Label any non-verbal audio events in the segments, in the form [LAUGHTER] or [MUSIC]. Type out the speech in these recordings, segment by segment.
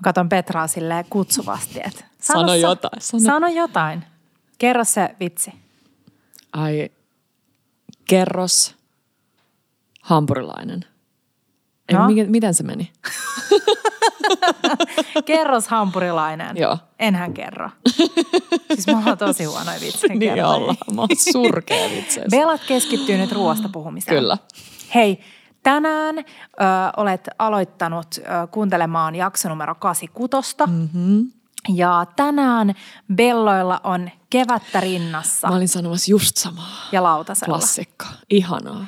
Mä katon Petraa silleen kutsuvasti, että Sano sä- jotain, sano. Sano jotain. Kerro se vitsi. Ai, kerros hampurilainen. Ei, No. mikä, miten se meni? [LAUGHS] Kerros hampurilainen. Joo. Enhän kerro. [LAUGHS] Siis mä oon tosi huonoja vitsejä niin ollaan. Mä oon surkea [LAUGHS] vitseissä. Belat keskittyy nyt ruoasta puhumiseen. Kyllä. Hei, tänään ö, olet aloittanut ö, kuuntelemaan jakso numero 86. Mm-hmm. Ja tänään Belloilla on kevättä rinnassa Mä olin sanomassa just samaa. ja lautasella. Klassikko. Ihanaa.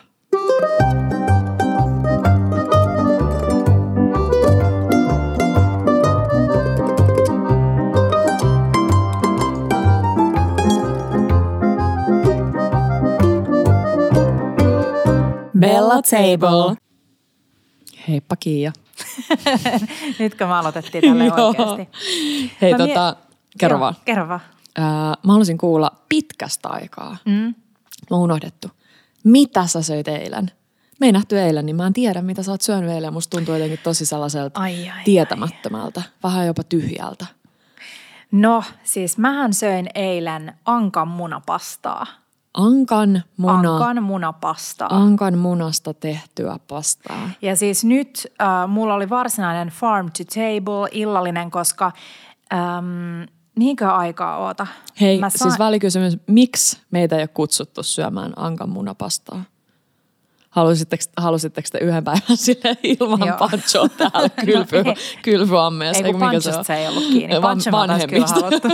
Bella Table. Heippa Kiia. [LAUGHS] Nyt kun me aloitettiin tälle oikeasti. Hei Mä mie- tota, kerro Joo, vaan. Kerro vaan. Ää, mä haluaisin kuulla pitkästä aikaa. Mm. Mä oon unohdettu. Mitä sä söit eilen? Me ei nähty eilen, niin mä en tiedä, mitä sä oot syönyt eilen. ja Musta tuntuu jotenkin tosi sellaiselta Ai, ai, tietämättömältä, vähän jopa tyhjältä. No, siis mähän söin eilen ankan munapastaa. Ankan muna, Ankan munapastaa. ankan munasta tehtyä pastaa. Ja siis nyt äh, mulla oli varsinainen farm to table illallinen, koska ähm, niinkö aikaa oota? Hei, Mä Mä siis välikysymys, miksi meitä ei ole kutsuttu syömään ankan munapastaa? Halusitteko, halusitteko te yhden päivän [LAUGHS] sille ilman Joo. panchoa [LAUGHS] täällä kylpy, kylpyammeessa? Ei kun mikä Panchosta se ei ollut kiinni. Van- Pancho oltaisiin kyllä haluttu.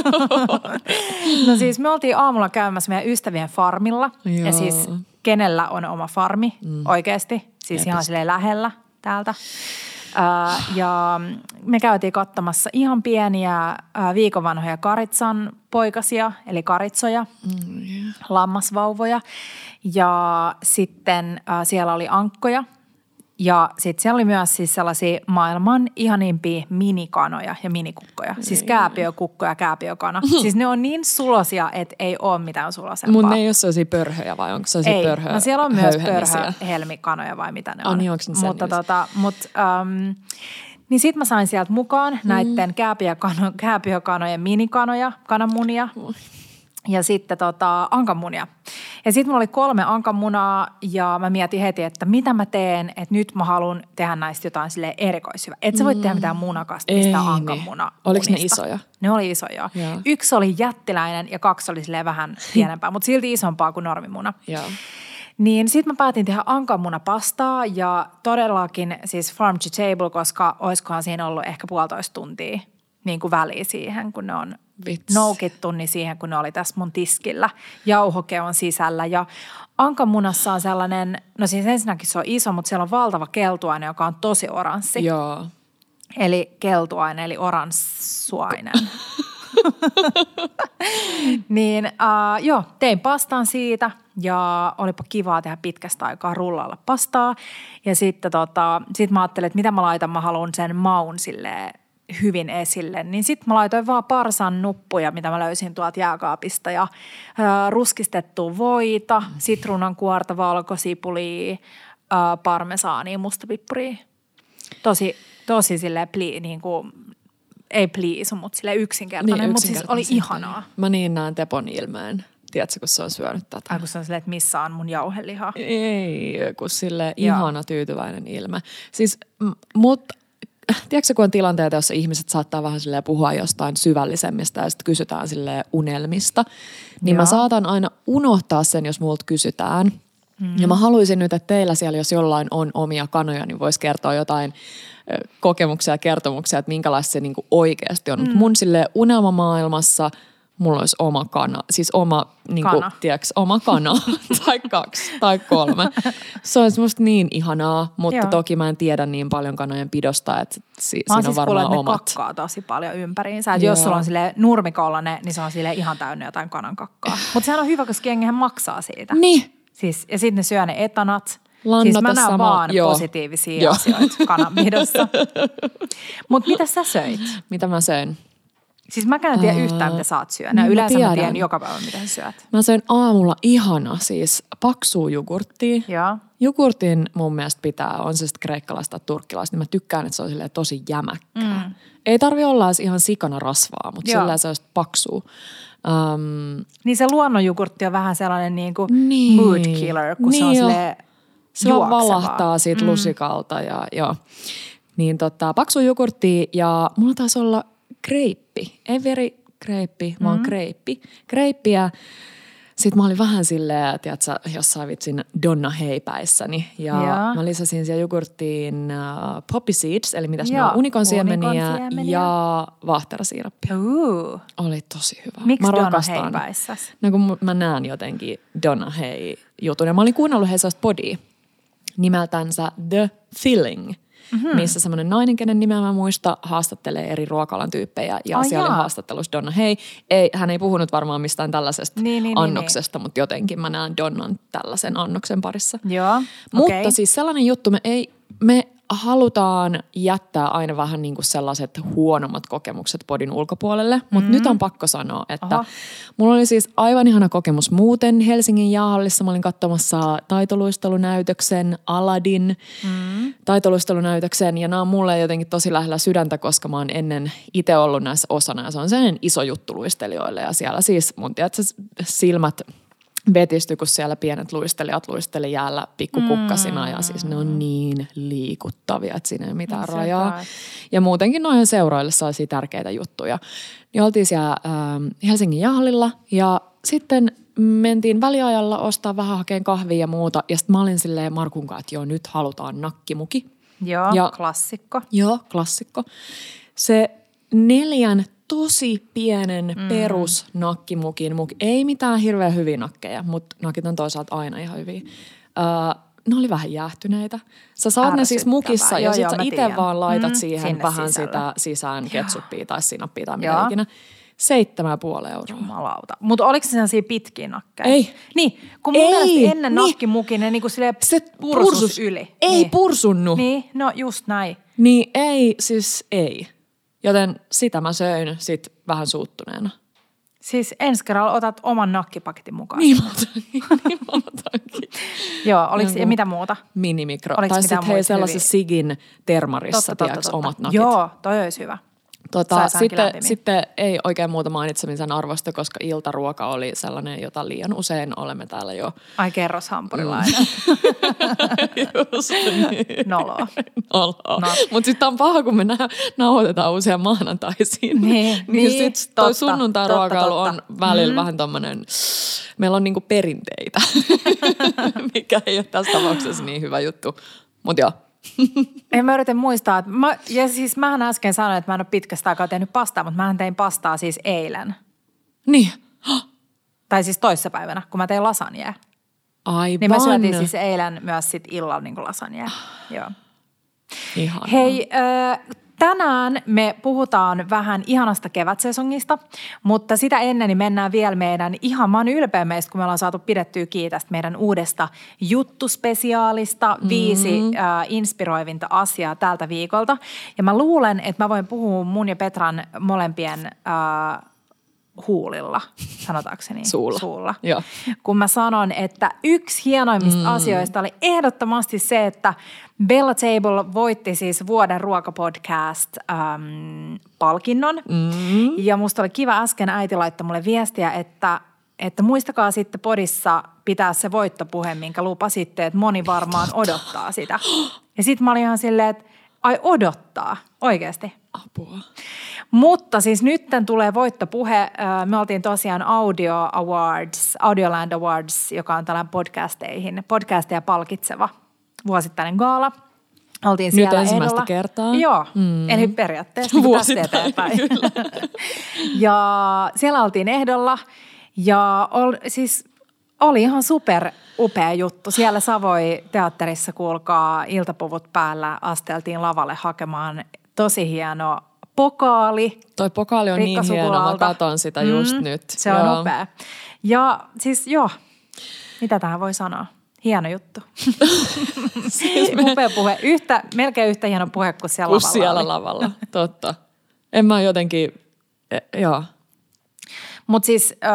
[LAUGHS] no siis me oltiin aamulla käymässä meidän ystävien farmilla. Joo. Ja siis kenellä on oma farmi mm. oikeasti. Siis ihan silleen lähellä täältä. Ja me käytiin katsomassa ihan pieniä äh, viikon vanhoja karitsan poikasia, eli karitsoja, mm, yeah. lammasvauvoja. Ja sitten äh, siellä oli ankkoja. Ja sitten siellä oli myös siis sellaisia maailman ihanimpia minikanoja ja minikukkoja. Siis kääpiökukko ja kääpiökana. siis ne on niin sulosia, että ei ole mitään sulosempaa. Mun ne ei ole sellaisia pörhöjä vai onko sellaisia Ei, pörhöjä no siellä on myös höyhenisiä? pörhö, helmikanoja vai mitä ne Ah, on. niin, onko ne Mutta tota, mut, um, niin sit mä sain sieltä mukaan Mm. näiden kääpiökano, kääpiökanojen minikanoja, kananmunia ja sitten tota, ankanmunia. Ja sitten mulla oli kolme ankanmunaa ja mä mietin heti, että mitä mä teen, että nyt mä haluan tehdä näistä jotain sille erikoishyvää. Et sä voi tehdä mitään munakasta, mistä ankanmuna. Oliko ne isoja? Ne oli isoja. Joo. Yksi oli jättiläinen ja kaksi oli silleen vähän [LAUGHS] pienempää, mutta silti isompaa kuin normimuna. Joo. Niin sitten mä päätin tehdä ankanmunapastaa ja todellakin siis farm to table, koska oiskohan siinä ollut ehkä puolitoista tuntia niin kuin väliä siihen, kun ne on Vitsi. noukittu, niin siihen, kun ne oli tässä mun tiskillä. Jauhoke on sisällä ja ankanmunassa on sellainen, no siis ensinnäkin se on iso, mutta siellä on valtava keltuaine, joka on tosi oranssi. Joo. Eli keltuaine, eli oranssuainen. [LAUGHS] niin uh, joo, tein pastan siitä ja olipa kivaa tehdä pitkästä aikaa rullalla pastaa. Ja sitten tota, sit mä ajattelin, että mitä mä laitan, mä haluan sen maun sille hyvin esille. Niin sitten mä laitoin vaan parsan nuppuja, mitä mä löysin tuolta jääkaapista ja uh, ruskistettua voita, sitruunan kuorta, valkosipulia, uh, parmesaania, mustapippuria. Tosi, tosi sille pli, niin kuin, ei pliisu, mutta sille yksinkertainen, niin, mutta siis oli ihanaa. Mä niin näen Tepon ilmeen. Tiedätkö, kun se on syönyt tätä? Ai kun se on silleen, että missä on mun jauheliha. Ei, kun sille ihana tyytyväinen ilme. Siis, m- mutta tiedätkö, kun on tilanteita, joissa ihmiset saattaa vähän silleen puhua jostain syvällisemmistä ja sitten kysytään sille unelmista, niin Joo. mä saatan aina unohtaa sen, jos multa kysytään. Mm. Ja mä haluaisin nyt, että teillä siellä, jos jollain on omia kanoja, niin voisi kertoa jotain kokemuksia ja kertomuksia, että minkälaista se niinku oikeasti on. Mm. Mutta mun sille unelmamaailmassa mulla olisi oma kana, siis oma, niinku, Kana. tiedätkö, oma kana [LAUGHS] tai kaksi tai kolme. Se olisi musta niin ihanaa, mutta Joo. toki mä en tiedä niin paljon kanojen pidosta, että si- Mä siinä on siis varmaan ne omat. kakkaa tosi paljon ympäriinsä. Että jos sulla on sille nurmikollainen, niin se on sille ihan täynnä jotain kanan kakkaa. Mutta sehän on hyvä, koska jengihän maksaa siitä. Niin, Siis, ja sitten ne syö ne etanat. siis Lannata mä näen sama- vaan joo. positiivisia Joo. asioita kananpidossa. [LAUGHS] Mutta mitä sä söit? mitä mä söin? Siis mä en tiedä yhtään, mitä sä oot syönyt. mä Yleensä mä tiedän. tiedän joka päivä, mitä sä syöt. Mä söin aamulla ihana siis paksua jogurttia. Joo. Jogurtin mun mielestä pitää, on se sitten kreikkalaista tai turkkilaista, niin mä tykkään, että se on silleen tosi jämäkkää. Mm. Ei tarvi olla edes ihan sikana rasvaa, mutta Joo. sillä se olisi paksua. Um, Niin se luonnonjogurtti on vähän sellainen niin kuin Niin. mood killer, kun se on Niin silleen se juoksevaa. valahtaa siitä mm. lusikalta ja joo. Niin tota, paksu jogurtti ja mulla taisi olla kreippi. Ei veri kreippi, mm. vaan kreippi. Kreippiä. Sitten mä olin vähän silleen, tiedätkö, jossain vitsin Donna heipäissäni. Ja Joo. mä lisäsin siihen jogurttiin uh, poppy seeds, eli mitäs ne on, unikonsiemeniä unikonsiemeniä. ja vaahterasiirappia. Uu. Oli tosi hyvä. Miksi mä Donna rakastan. heipäissäs? No kun mä näen jotenkin Donna Hay jutun. Ja mä olin kuunnellut heistä podia nimeltänsä The Filling, mm-hmm. missä semmoinen nainen, kenen nimeä mä muista, haastattelee eri ruokalan tyyppejä. Ja Ai siellä oli jaa. haastattelussa Donna Hay. Ei, hän ei puhunut varmaan mistään tällaisesta Niin, niin, niin, annoksesta, mutta jotenkin mä näen Donnan tällaisen annoksen parissa. Joo, Mutta okei. siis sellainen juttu, me ei, me halutaan jättää aina vähän niin kuin sellaiset huonommat kokemukset podin ulkopuolelle, mutta nyt on pakko sanoa, että Aha. mulla oli siis aivan ihana kokemus muuten Helsingin jaahallissa. Mä olin katsomassa taitoluistelunäytöksen Aladdin mm. taitoluistelunäytöksen ja nämä on mulle jotenkin tosi lähellä sydäntä, koska mä oon ennen itse ollut näissä osana ja se on sellainen iso juttu luistelijoille ja siellä siis mun tiedätkö, silmät vetisty, kun siellä pienet luistelijat luisteli jäällä pikkukukkasina ja siis ne on niin liikuttavia, että siinä ei ole mitään Sepä. rajaa. Ja muutenkin noin seuroille sellaisia tärkeitä juttuja. Niin oltiin siellä ähm, Helsingin jahallilla ja sitten mentiin väliajalla ostaa vähän hakeen kahvia ja muuta. Ja sitten mä olin silleen Markun kanssa, että joo nyt halutaan nakkimuki. Joo, Ja- klassikko. Joo, klassikko. Se neljän tosi pienen mm. perusnakkimukin muki. Ei mitään hirveän hyviä nakkeja, mutta nakit on toisaalta aina ihan hyviä. Öö, ne oli vähän jäähtyneitä. Sä saat ne siis mukissa ja sit joo, sä itse vaan laitat Mm, siihen vähän sisälle. sitä sisään ketsuppia tai sinappia tai mitä ikinä. Seitsemän ja puoli euroa. Jumalauta. Mutta oliko se sellaisia pitkiä nakkeja? Ei. Niin, kun mun Ei, mielestä ennen niin. nakkimukin ne niinku silleen Se pursus, pursus. yli. Ei niin. pursunnu. Niin, no just näin. Niin ei, siis ei. Joten sitä mä söin sit vähän suuttuneena. Siis ensi kerralla otat oman nakkipaketin mukaan. Niin mä [LAUGHS] niin mä otankin. Joo, oliko, Jonkun ja mitä muuta? Minimikro. Oliko tai sitten hei muita sellaisessa Sigin termarissa, tiedätkö, omat nakit. Joo, toi olisi hyvä. Tota, sitten, sitten ei oikein muuta mainitsemisen arvosta, koska iltaruoka oli sellainen, jota liian usein olemme täällä jo. Ai kerros hampurilainen. [LAUGHS] Just niin. Noloa. Oloa. No. Mutta sitten on paha, kun me nä- nauhoitetaan usein maanantaisiin. Niin, [LAUGHS] niin niin, sitten toi sunnuntai-ruokailu on välillä mm. vähän tommonen, meillä on niinku perinteitä, [LAUGHS] mikä ei ole tässä tapauksessa niin hyvä juttu. Mutta joo, [LAUGHS] En mä yritän muistaa, että mä, ja siis mähän äsken sanoin, että mä en ole pitkästä aikaa tehnyt pastaa, mutta mähän tein pastaa siis eilen. niin. [GASPS] Tai siis toissapäivänä, kun mä tein lasagnea. Aivan. Niin me syötiin siis eilen myös sit illalla niin lasagnea. Joo. Ihanaa. Hei, äh, tänään me puhutaan vähän ihanasta kevätsesongista, mutta sitä ennen niin mennään vielä meidän ihan, mä oon ylpeä meistä, kun me ollaan saatu pidettyä kiinni tästä meidän uudesta juttuspesiaalista, viisi Mm-hmm. äh, inspiroivinta asiaa tältä viikolta. Ja mä luulen, että mä voin puhua mun ja Petran molempien äh, huulilla, sanotaanko se niin? Suulla. Suulla. Joo. Kun mä sanon, että yksi hienoimmista mm. asioista oli ehdottomasti se, että Bella Table voitti siis vuoden ruokapodcast ähm, palkinnon. Mm. Ja musta oli kiva äsken äiti laittoi mulle viestiä, että, että muistakaa sitten podissa pitää se voittopuhe, minkä lupasitte, että moni varmaan odottaa sitä. Ja sitten mä olin ihan silleen, että ai odottaa, oikeasti. Apua. Mutta siis nytten tulee voittopuhe. Me oltiin tosiaan Audio Awards, Audioland Awards, joka on tällainen podcasteihin, podcasteja palkitseva vuosittainen gaala. Oltiin Nyt siellä ensimmäistä ehdolla. kertaa. Joo, mm. eli periaatteessa kuin tästä Vuosittain, eteenpäin. [LAUGHS] ja siellä oltiin ehdolla ja ol, siis oli ihan super upea juttu. Siellä Savoi teatterissa, kuulkaa, iltapuvut päällä asteltiin lavalle hakemaan tosi hieno pokaali. Toi pokaali on niin hieno, mä katon sitä just nyt. Se on Joo. upea. Ja siis joo, mitä tähän voi sanoa? Hieno juttu. [LAUGHS] Siis me- Upea puhe. Yhtä, melkein yhtä hieno puhe kuin siellä Kun lavalla siellä oli. lavalla, totta. En mä jotenkin, e, joo. Mutta siis ö,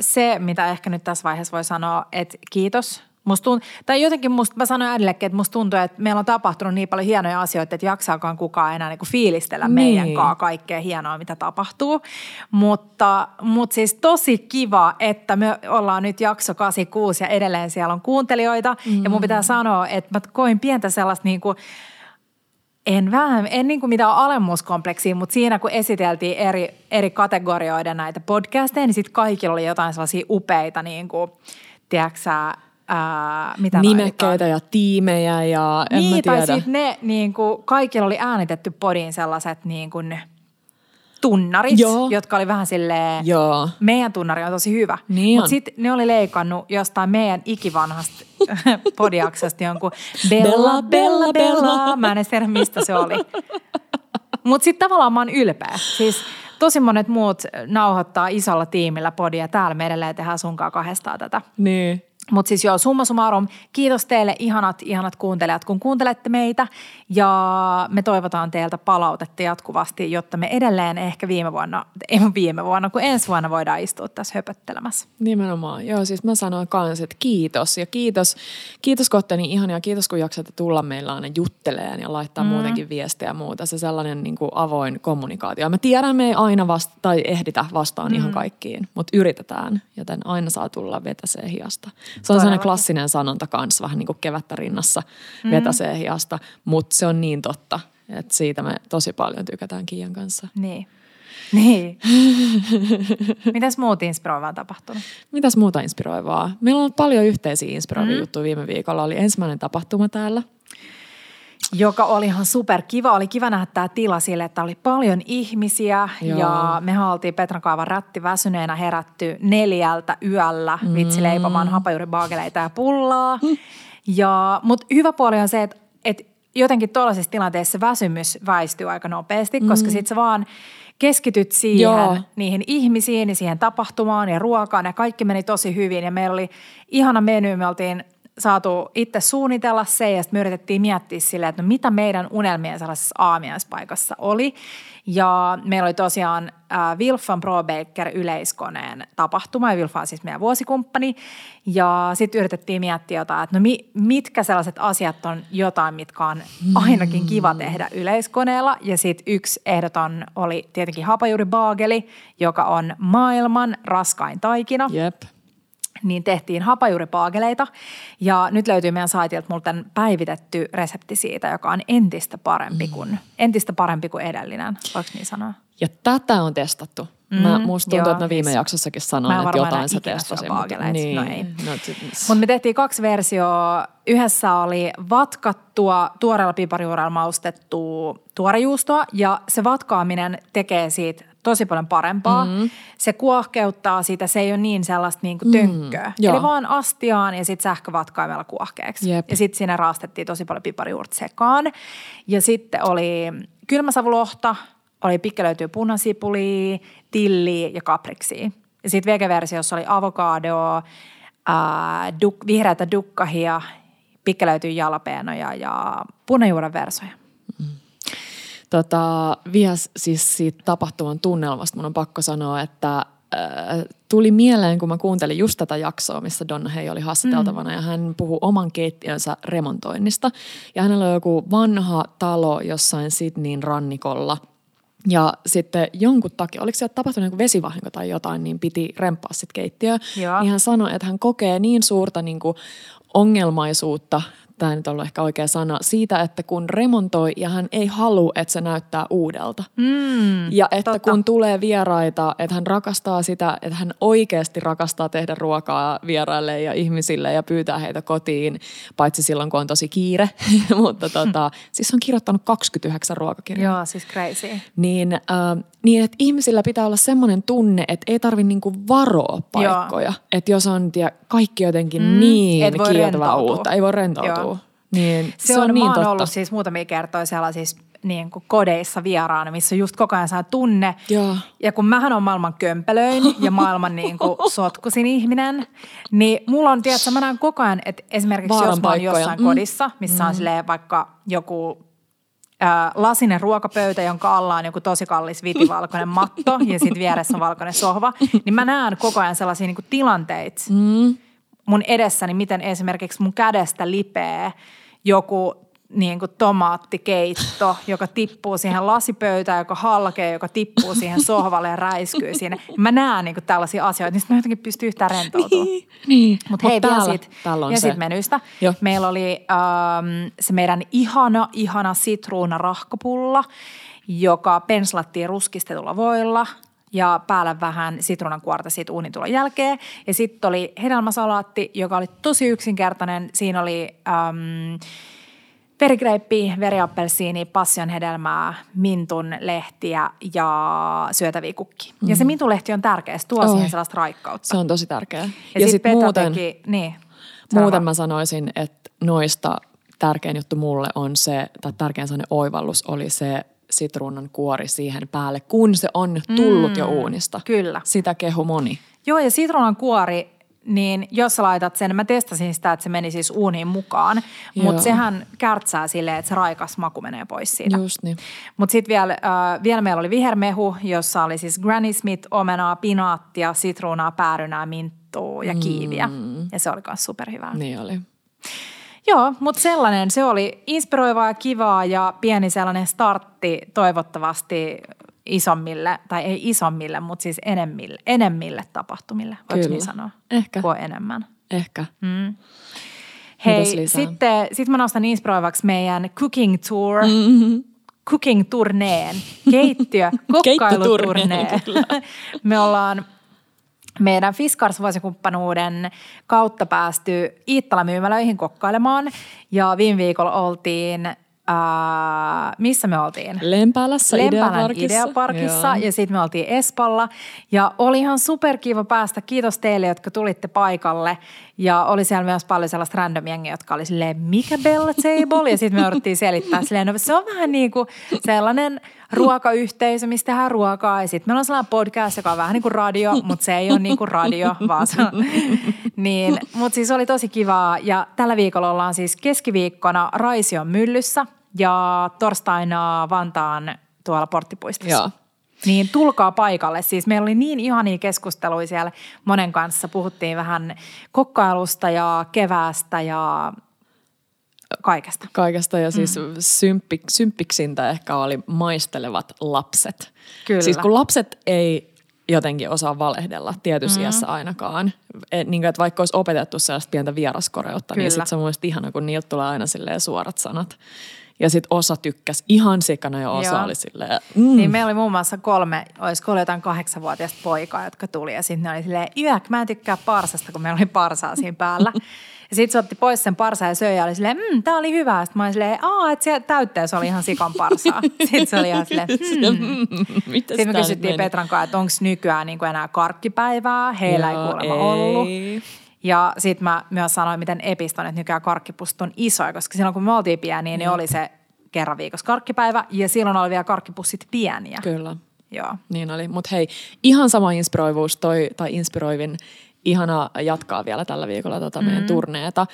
se, mitä ehkä nyt tässä vaiheessa voi sanoa, että kiitos Musta tunt, tai jotenkin musta, mä sanoin äidillekin, että musta tuntuu, että meillä on tapahtunut niin paljon hienoja asioita, että jaksaakaan kukaan enää niin kuin fiilistellä niin. meidän kanssa kaikkea hienoa, mitä tapahtuu. Mutta, mutta siis tosi kiva, että me ollaan nyt jakso 86 ja edelleen siellä on kuuntelijoita. Mm. Ja mun pitää sanoa, että mä koin pientä sellaista niin kuin, en vähän, en niin kuin mitään alemmuuskompleksia, mutta siinä kun esiteltiin eri, eri kategorioiden näitä podcasteja, niin sitten kaikilla oli jotain sellaisia upeita niin kuin, tiedätkö ää, mitä Nimekkeitä ja tiimejä ja en niin, mä tiedä. tai sitten ne, niin kuin, kaikilla oli äänitetty podiin sellaiset niin kuin, tunnarit, Joo. jotka oli vähän silleen, Joo. meidän tunnari on tosi hyvä. Niin Mutta sitten ne oli leikannut jostain meidän ikivanhasta [LAUGHS] podiaksesta jonkun Bella, Bella, Bella. Mä en edes tiedä, mistä se oli. [LAUGHS] Mutta sitten tavallaan mä oon ylpeä. Siis tosi monet muut nauhoittaa isolla tiimillä podia. Täällä me edelleen tehdään sunkaan kahdestaan tätä. Niin. Mutta siis joo, summa summarum, kiitos teille ihanat, ihanat kuuntelijat, kun kuuntelette meitä. Ja me toivotaan teiltä palautetta jatkuvasti, jotta me edelleen ehkä viime vuonna, ei viime vuonna, kun ensi vuonna voidaan istua tässä höpöttelemässä. Nimenomaan. Joo, siis mä sanoin kans, että kiitos. Ja kiitos, kiitos kohtani ihania. Kiitos, kun jaksatte tulla meillä aina jutteleen ja laittaa mm. muutenkin viestejä ja muuta. Se sellainen niin kuin avoin kommunikaatio. Mä tiedän, me ei aina vasta, tai ehditä vastaan mm. ihan kaikkiin, mutta yritetään. Joten aina saa tulla vetäseen hiasta. Se on sellainen klassinen sanonta kanssa, vähän niin kuin kevättä rinnassa mm. vetäsee hiasta, mutta se on niin totta, että siitä me tosi paljon tykätään Kiian kanssa. Niin. [LAUGHS] Niin. Mitäs muut inspiroivaa on tapahtunut? Mitäs muuta inspiroivaa? Meillä on paljon yhteisiä inspiroivia mm. juttuja viime viikolla. Oli ensimmäinen tapahtuma täällä – joka oli ihan super kiva. Oli kiva nähdä tämä tila sille, että oli paljon ihmisiä Joo. ja me oltiin Petran kaavan rätti väsyneenä herätty neljältä yöllä mm. vitsi leipomaan hapajuuribaageleita ja pullaa. Mm. Ja, mutta hyvä puoli on se, että, että jotenkin tuollaisessa tilanteessa väsymys väistyy aika nopeasti, mm. koska sitten sä vaan keskityt siihen, Joo. niihin ihmisiin ja siihen tapahtumaan ja ruokaan ja kaikki meni tosi hyvin ja meillä oli ihana meny, me oltiin saatu itse suunnitella se ja sitten me yritettiin miettiä silleen, että no mitä meidän unelmien sellaisessa aamiaispaikassa oli. Ja meillä oli tosiaan äh, Wilfan Pro Baker yleiskoneen tapahtuma ja Wilfa on siis meidän vuosikumppani. Ja sitten yritettiin miettiä jotain, että no mi, mitkä sellaiset asiat on jotain, mitkä on ainakin kiva tehdä yleiskoneella. Ja sitten yksi ehdoton oli tietenkin hapajuuribaageli, joka on maailman raskain taikina. Jep niin tehtiin hapajuuripaageleita. Ja nyt löytyy meidän saitilta multa päivitetty resepti siitä, joka on entistä parempi kuin, mm. entistä parempi kuin edellinen, voiko niin sanoa? Ja tätä on testattu. Mä, mm, musta tuntuu, joo, että mä viime siis jaksossakin sanoin, että jotain sä testasit. Mutta, niin, no ei. No, Mutta me tehtiin kaksi versioa. Yhdessä oli vatkattua, tuoreella piparijuurella maustettua tuorejuustoa ja se vatkaaminen tekee siitä tosi paljon parempaa. Mm-hmm. Se kuohkeuttaa sitä, se ei ole niin sellaista niin kuin tönkköä. Mm, Eli vaan astiaan ja sitten sähkövatkaimella kuohkeeksi. Jep. Ja sitten siinä raastettiin tosi paljon piparijuurta sekaan. Ja sitten oli kylmäsavulohta, oli pikkelöityä punasipulia, tilliä ja kapriksia. Ja sitten vegeversiossa oli avokadoa, ää, duk, vihreätä dukkahia, pikkelöityä jalapeenoja ja punajuuren versoja. Tota, vielä siis siitä tapahtuman tunnelmasta mun on pakko sanoa, että äh, tuli mieleen, kun mä kuuntelin just tätä jaksoa, missä Donna Hei oli haastateltavana mm. ja hän puhui oman keittiönsä remontoinnista. Ja hänellä on joku vanha talo jossain Sydneyn rannikolla – ja sitten jonkun takia, oliko siellä tapahtunut joku vesivahinko tai jotain, niin piti rempaa sitten keittiöä. Niin hän sanoi, että hän kokee niin suurta niin kuin ongelmaisuutta tämä ei nyt ollut ehkä oikea sana, siitä, että kun remontoi ja hän ei halua, että se näyttää uudelta. Mm, ja että totta. kun tulee vieraita, että hän rakastaa sitä, että hän oikeasti rakastaa tehdä ruokaa vieraille ja ihmisille ja pyytää heitä kotiin, paitsi silloin kun on tosi kiire. [LAUGHS] Mutta tota, siis on kirjoittanut 29 ruokakirjaa. Joo, siis crazy. Niin, äh, niin että ihmisillä pitää olla semmoinen tunne, että ei tarvitse niinku varoa paikkoja. Että jos on tie, kaikki jotenkin mm, niin kieltävää uutta, ei voi rentoutua. Joo. Niin, se, se on, on niin mä oon ollut siis muutamia kertoja sellaisissa niin kuin kodeissa vieraana, missä just koko ajan saa tunne. Joo. Ja kun mähän on maailman kömpelöin ja maailman [LAUGHS] niin kuin sotkusin ihminen, niin mulla on, tiedätkö, mä näen koko ajan, että esimerkiksi Vaaran jos mä oon jossain mm. kodissa, missä mm. on silleen vaikka joku äh, lasinen ruokapöytä, jonka alla on joku tosi kallis vitivalkoinen [LAUGHS] matto ja sitten vieressä on valkoinen sohva, niin mä näen koko ajan sellaisia niin kuin tilanteita, mm mun edessäni, miten esimerkiksi mun kädestä lipee joku niin kuin tomaattikeitto, joka tippuu siihen lasipöytään, joka halkee, joka tippuu siihen [LAUGHS] sohvalle ja räiskyy siinä. Mä näen niin kuin tällaisia asioita, niin mä jotenkin pystyn yhtään rentoutumaan. Niin, niin. Mutta hei, täällä, vielä sit, täällä on ja se. sit menystä. Joo. Meillä oli ähm, se meidän ihana, ihana sitruuna rahkapulla, joka penslattiin ruskistetulla voilla ja päällä vähän sitruunan kuorta siitä uunitulon jälkeen. Ja sitten oli hedelmäsalaatti, joka oli tosi yksinkertainen. Siinä oli äm, verigreippi, veriappelsiini, passionhedelmää, mintun lehtiä ja syötäviä kukki. Mm. Ja se mintun lehti on tärkeä, se tuo Oi. siihen sellaista raikkautta. Se on tosi tärkeää. ja, ja sit sit muuten, teki, niin. muuten mä sanoisin, että noista tärkein juttu mulle on se, tai tärkein sellainen oivallus oli se sitruunan kuori siihen päälle, kun se on tullut mm, jo uunista. kyllä. Sitä kehu moni. Joo, ja sitruunan kuori, niin jos sä laitat sen, mä testasin sitä, että se meni siis uuniin mukaan, mutta sehän kärtsää silleen, että se raikas maku menee pois siitä. Just niin. Mutta sitten vielä, äh, vielä meillä oli vihermehu, jossa oli siis Granny Smith, omenaa, pinaattia, sitruunaa, päärynää, minttua ja kiiviä. Mm. Ja se oli myös superhyvää. Niin oli. Joo, mutta sellainen, se oli inspiroivaa ja kivaa ja pieni sellainen startti toivottavasti isommille, tai ei isommille, mutta siis enemmille, enemmille tapahtumille, voiko niin sanoa? Ehkä. Kuin enemmän. Ehkä. Mm. Hei, sitten sit mä nostan inspiroivaksi meidän cooking tour, Mm-hmm. cooking turneen, keittiö, [LAUGHS] kokkailuturnee. Keittoturnee, [LAUGHS] Me ollaan meidän Fiskars-vuosikumppanuuden kautta päästy Iittala-myymälöihin kokkailemaan ja viime viikolla oltiin, ää, missä me oltiin? Lempäälässä Ideaparkissa. Ideaparkissa Joo. ja sitten me oltiin Espalla ja oli ihan superkiva päästä. Kiitos teille, jotka tulitte paikalle ja oli siellä myös paljon sellaista random jengiä, jotka oli silleen, mikä Bella Table? Ja sitten me jouduttiin selittää silleen, no se on vähän niin kuin sellainen ruokayhteisö, mistä tehdään ruokaa ja sitten meillä on sellainen podcast, joka on vähän niin kuin radio, mutta se ei ole niin kuin radio, [LAUGHS] vaan se on, niin, mutta siis oli tosi kivaa ja tällä viikolla ollaan siis keskiviikkona Raision myllyssä ja torstaina Vantaan tuolla Porttipuistossa. Joo. Niin tulkaa paikalle. Siis meillä oli niin ihania keskusteluja siellä monen kanssa. Puhuttiin vähän kokkailusta ja keväästä ja kaikesta. Kaikesta ja siis mm. symppi, symppiksintä ehkä oli maistelevat lapset. Kyllä. Siis kun lapset ei jotenkin osaa valehdella tietyssä mm. iässä ainakaan. Et, niin kuin, että vaikka olisi opetettu sellaista pientä vieraskoreutta, niin Kyllä. sitten se on mun ihana, kun niiltä tulee aina suorat sanat. Ja sitten osa tykkäsi ihan sikana ja osa Joo. oli silleen, mm, Niin meillä oli muun muassa kolme, olisiko ollut jotain kahdeksanvuotiaista poikaa, jotka tuli ja sitten ne oli silleen, yök, mä en tykkää parsasta, kun meillä oli parsaa siinä päällä. [LAUGHS] Ja sitten se otti pois sen parsaa ja söi ja oli silleen, mmm, tää oli hyvä. Sitten mä olin silleen, aa, että siellä täytteessä oli ihan sikan parsaa. [LAUGHS] Sitten se oli ihan silleen, hmm. Mites Sitten me kysyttiin? Petran kanssa, että onko nykyään niin kuin enää karkkipäivää. Heillä ei Joo, kuulemma ei. ollut. Ja sitten mä myös sanoin, miten epistä on, että nykyään karkkipussit on isoja, koska silloin kun me oltiin pieniä, niin oli se kerran viikossa karkkipäivä ja silloin oli vielä karkkipussit pieniä. Kyllä. Joo. Niin oli. Mutta hei, ihan sama inspiroivuus toi, tai inspiroivin, ihana jatkaa vielä tällä viikolla tota meidän Mm. turneeta.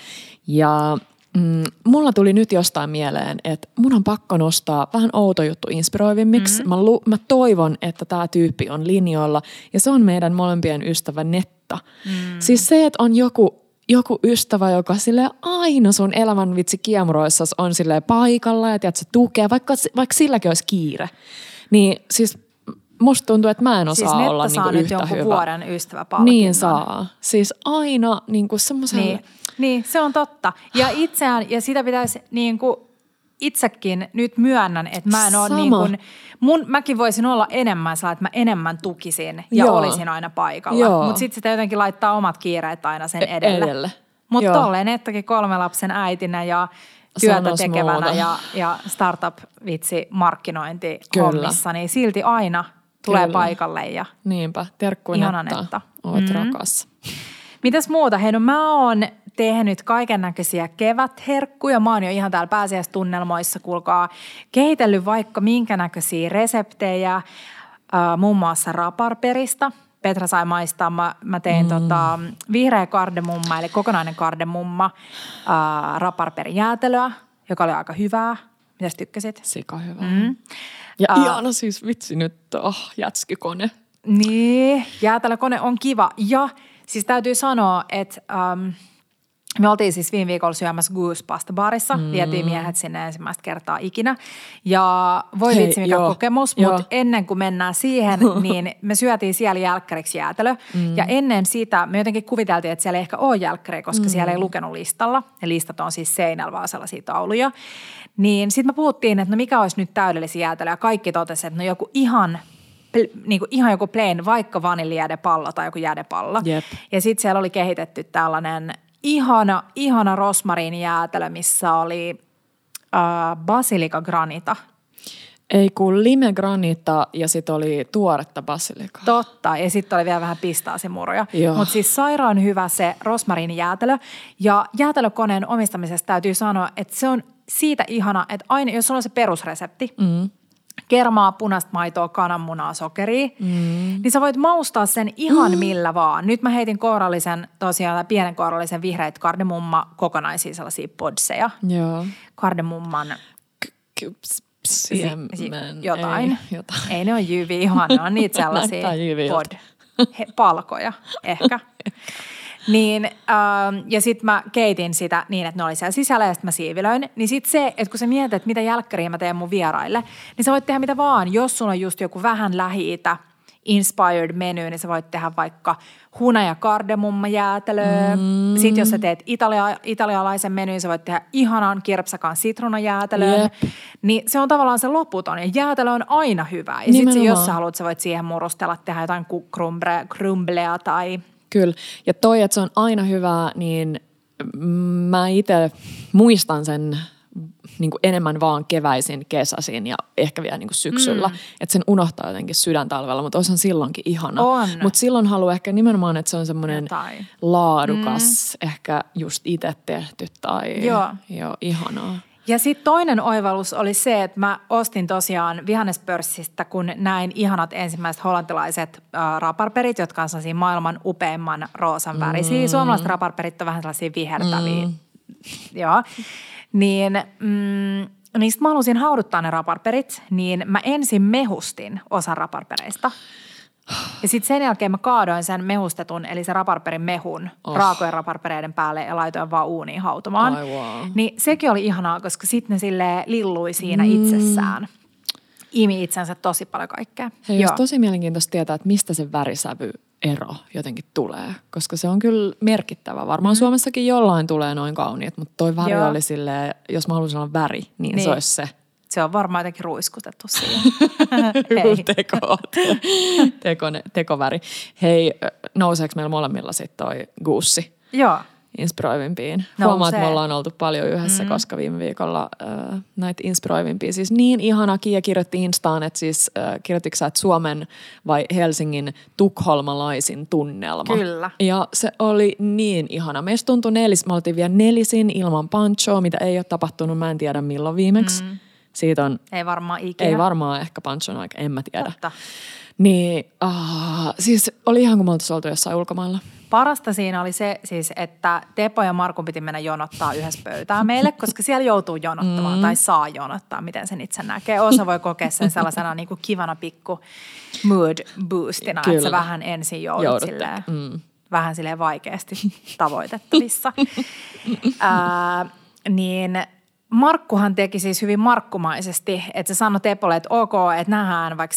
Ja mm, mulla tuli nyt jostain mieleen, että mun on pakko nostaa vähän outo juttu inspiroivimmiksi. Mm. Mä, lu, mä toivon, että tämä tyyppi on linjoilla ja se on meidän molempien ystävä Netta. Mm. Siis se, että on joku joku ystävä, joka sille aina sun elämän vitsi kiemuroissa on sille paikalla ja tiedät, se tukee, vaikka, vaikka silläkin olisi kiire. Niin siis musta tuntuu, että mä en osaa Siis olla saa niinku nyt yhtä jonkun hyvä. vuoden ystäväpalkinnon. Niin saa. Siis aina niinku semmoiselle... Niin, niin, se on totta. Ja itseään, ja sitä pitäisi niin kuin itsekin nyt myönnän, että mä en ole niin kuin, mun, mäkin voisin olla enemmän sellainen, että mä enemmän tukisin ja Joo. olisin aina paikalla. Mutta sitten sitä jotenkin laittaa omat kiireet aina sen E- edelle. edelle. Mutta tolleen Nettakin kolme lapsen äitinä ja työtä Sanos tekevänä muuta. ja, ja startup-vitsi markkinointi hommissa, niin silti aina tulee Kyllä. paikalle ja Niinpä, terkkuin Netta. Netta. Oot Mm. rakas. Mitäs muuta? Hei, no mä oon tehnyt kaiken näköisiä kevätherkkuja. Mä oon jo ihan täällä pääsiäistunnelmoissa, kuulkaa, kehitellyt vaikka minkä näköisiä reseptejä, äh, muun muassa raparperista. Petra sai maistaa, mä, mä tein mm. tota, vihreä kardemumma, eli kokonainen kardemumma, äh, raparperin jäätelöä, joka oli aika hyvää. Mitäs tykkäsit? Sika hyvä. Mm. Ja Aa. ihana siis vitsi nyt, oh, jätskikone. Niin, jäätelökone on kiva. Ja Siis täytyy sanoa, että ähm, me oltiin siis viime viikolla syömässä Goose Pasta Barissa, mm. vietiin miehet sinne ensimmäistä kertaa ikinä. Ja voi Hei, vitsi mikä joo, kokemus, mutta ennen kuin mennään siihen, [LAUGHS] niin me syötiin siellä jälkkäriksi jäätelö. Mm. Ja ennen sitä me jotenkin kuviteltiin, että siellä ei ehkä ole jälkkäriä, koska mm. siellä ei lukenut listalla. Ja listat on siis seinällä vaan sellaisia tauluja. Niin sitten me puhuttiin, että no mikä olisi nyt täydellisiä jäätelöä. Kaikki totesi, että no joku ihan niin kuin ihan joku plain, vaikka vaniljäädepallo tai joku jäädepallo. Jep. Ja sitten siellä oli kehitetty tällainen ihana, ihana rosmariinijäätelö, missä oli äh, basilika granita. Ei kun lime granita ja sitten oli tuoretta basilikaa. Totta, ja sitten oli vielä vähän pistaasimuroja. Mutta siis sairaan hyvä se rosmariinijäätelö. Ja jäätelökoneen omistamisesta täytyy sanoa, että se on siitä ihana, että aina, jos sulla on se perusresepti, mm. Kermaa, punaista maitoa, kananmunaa, sokeria, mm. niin sä voit maustaa sen ihan mm. millä vaan. Nyt mä heitin kourallisen, tosiaan pienen kourallisen vihreät kardemumma kokonaisia sellaisia podseja. Joo. Kardemumman siemen, jotain. Ei, jotain. Ei ne ole jyviä, ihan ne on niitä [LAUGHS] sellaisia pod, he, palkoja ehkä. [LAUGHS] Niin, ähm, ja sitten mä keitin sitä niin, että ne oli siellä sisällä ja sitten mä siivilöin. Niin sitten se, että kun sä mietit, että mitä jälkkäriä mä teen mun vieraille, niin sä voit tehdä mitä vaan. Jos sulla on just joku vähän lähi inspired menu, niin sä voit tehdä vaikka huna- ja kardemumma jäätelöä. Mm. Sitten jos sä teet italia, italialaisen menyn, niin sä voit tehdä ihanan kirpsakan sitruunajäätelön. Jep. Niin se on tavallaan se loputon. Ja jäätelö on aina hyvä. Ja sitten jos sä haluat, sä voit siihen murustella, tehdä jotain krumblea tai Kyllä. Ja toi, että se on aina hyvää, niin mä itse muistan sen niin kuin enemmän vaan keväisin, kesäisin ja ehkä vielä niin kuin syksyllä. Mm. Että sen unohtaa jotenkin sydäntalvella, mutta olisihan silloinkin ihana. On. Mutta silloin haluaa ehkä nimenomaan, että se on semmoinen laadukas, mm. ehkä just itse tehty tai Joo. jo ihanaa. Ja sitten toinen oivallus oli se, että mä ostin tosiaan vihannespörssistä, kun näin ihanat ensimmäiset hollantilaiset äh, raparperit, jotka on sellaisia maailman upeimman roosan värisiä. Suomalaiset raparperit on vähän sellaisia vihertäviä. Mm. [LAUGHS] Joo. Niin mm, niistä mä halusin hauduttaa ne raparperit, niin mä ensin mehustin osan raparpereista. Ja sitten sen jälkeen mä kaadoin sen mehustetun, eli se raparperin mehun oh. Raakojen raparpereiden päälle ja laitoin vaan uuniin hautumaan. Ai wow. Niin sekin oli ihanaa, koska sitten ne sille lillui siinä mm. itsessään. Imi itsensä tosi paljon kaikkea. Hei, olisi tosi mielenkiintoista tietää, että mistä se värisävy ero jotenkin tulee, koska se on kyllä merkittävä. Varmaan mm. Suomessakin jollain tulee noin kauniit, mutta toi väri Joo. oli silleen, jos mä haluaisin olla väri, niin. Niin. se olisi se. Se on varmaan jotenkin ruiskutettu siihen. [LAUGHS] Teko, [LAUGHS] teko, tekoväri. Hei, nouseeko meillä molemmilla sitten toi guussi Joo. inspiroivimpiin? Huomaat, että me ollaan oltu paljon yhdessä, mm. koska viime viikolla äh, näitä inspiroivimpia. Siis niin ihana Kiia kirjoitti Instaan, että siis äh, kirjoititko sä, että Suomen vai Helsingin tukholmalaisin tunnelma. Kyllä. Ja se oli niin ihana. Meistä tuntui nelis, me oltiin vielä nelisin ilman panchoa, mitä ei ole tapahtunut, mä en tiedä milloin viimeksi. Mm. Siitä on, Ei varmaan ikinä. ei varmaan ehkä panchon aika, en mä tiedä. Totta. Niin, ah, siis oli ihan kuin me oltaisiin oltu jossain ulkomailla. Parasta siinä oli se siis, että Teppo ja Markun piti mennä jonottaa yhdessä pöytään meille, koska siellä joutuu jonottamaan mm. tai saa jonottaa, miten sen itse näkee. Osa voi kokea sen sellaisena niin kuin kivana pikku mood boostina, että sä Kyllä. vähän ensin joudut, Joudutte, silleen, mm. vähän silleen vaikeasti tavoitettavissa. [LAUGHS] Ää, niin Markkuhan teki siis hyvin markkumaisesti, että se sanoi Tepolle, että ok, että nähdään vaikka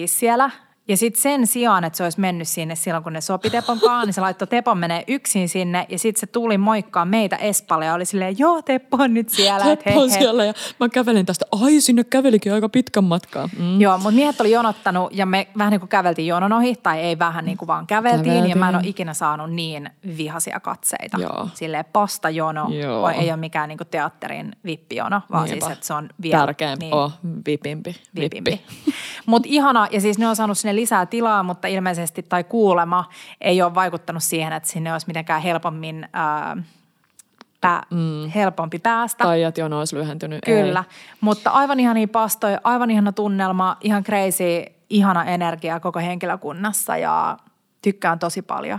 17.45 siellä. Ja sitten sen sijaan, että se olisi mennyt sinne silloin, kun ne sopi Tepon kanssa, niin se laittoi Tepon menee yksin sinne. Ja sitten se tuli moikkaa meitä Espalle ja oli silleen, joo Teppo on nyt siellä. Teppo on he, he. siellä ja mä kävelin tästä, ai sinne kävelikin aika pitkän matkaa. Mm. Joo, mutta miehet oli jonottanut ja me vähän niin kuin käveltiin jonon ohi, tai ei vähän niin kuin vaan käveltiin. käveltiin. Ja mä en ole ikinä saanut niin vihaisia katseita. Joo. Silleen pastajono Joo. ei ole mikään niin kuin teatterin vippijono, vaan Niinpä. siis, että se on vielä Tärkeämpi, niin, oh, vipimpi, vipimpi. vippi. Mutta ihana, ja siis ne on saanut sinne lisää tilaa, mutta ilmeisesti tai kuulema ei ole vaikuttanut siihen, että sinne olisi mitenkään helpommin, ää, pää, mm. helpompi päästä. Tai että jono olisi lyhentynyt. Kyllä, mutta aivan ihania pastoja, aivan ihana tunnelma, ihan crazy, ihana energia koko henkilökunnassa ja Tykkään tosi paljon.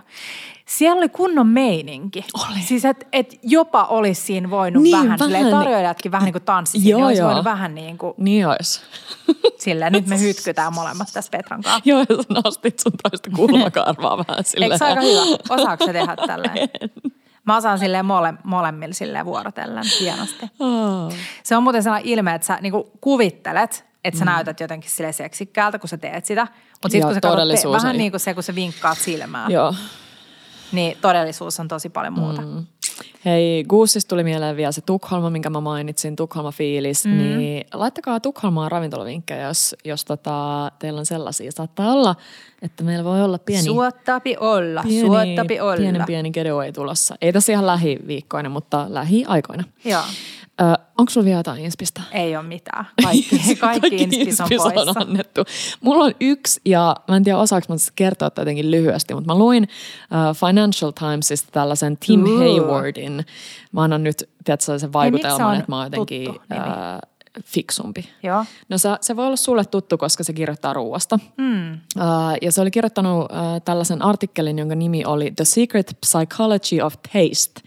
Siellä oli kunnon meininki. Oli. Siis et, et jopa olisi siinä voinut Niin, vähän, vähän vähän. tarjoilijatkin vähän niin kuin tanssisivat. Joo, niin olisi joo. voinut vähän niin kuin Niin ois. [LAUGHS] silleen, nyt me hytkytään [LAUGHS] molemmat tässä Petran kanssa. Joo, ja sä nostit sun toista kulmakarvaa vähän silleen. Eikö se aika hyvä? Osaako se tehdä [LAUGHS] tälleen? Mä osaan silleen mole, molemmilla silleen vuorotellen hienosti. Oh. Se on muuten sellainen ilme, että sä niinku kuvittelet, että sä mm. näytät jotenkin sille seksikkäältä, kun sä teet sitä. Mutta sitten kun sä katsot, vähän niin kuin se, kun sä vinkkaat silmää, Joo. niin todellisuus on tosi paljon muuta. Mm. Hei, Guussis tuli mieleen vielä se Tukholma, minkä mä mainitsin, Tukholma-fiilis, mm. niin laittakaa Tukholmaan ravintolavinkkejä, jos, jos tota, teillä on sellaisia. Saattaa olla, että meillä voi olla pieni, Suottapi olla, pieni, suottapi olla. pienen pieni getaway tulossa. Ei tässä ihan lähiviikkoina, mutta lähiaikoina. Joo, Ö, onko sulla vielä jotain inspistä? ei ole mitään. Kaikki, [LAUGHS] kaikki inspis on poissa. annettu. Mulla on yksi, ja mä en tiedä osaako mä kertoa tätä jotenkin lyhyesti, mutta mä luin uh, Financial Timesista tällaisen Tim Ooh. Haywardin. Mä annan nyt, tiedätkö, sen miksi se vaikutelman, on että mä oon jotenkin tuttu uh, fiksumpi. Joo. No se, se voi olla sulle tuttu, koska se kirjoittaa ruoasta. Mm. Uh, ja se oli kirjoittanut uh, tällaisen artikkelin, jonka nimi oli The Secret Psychology of Taste.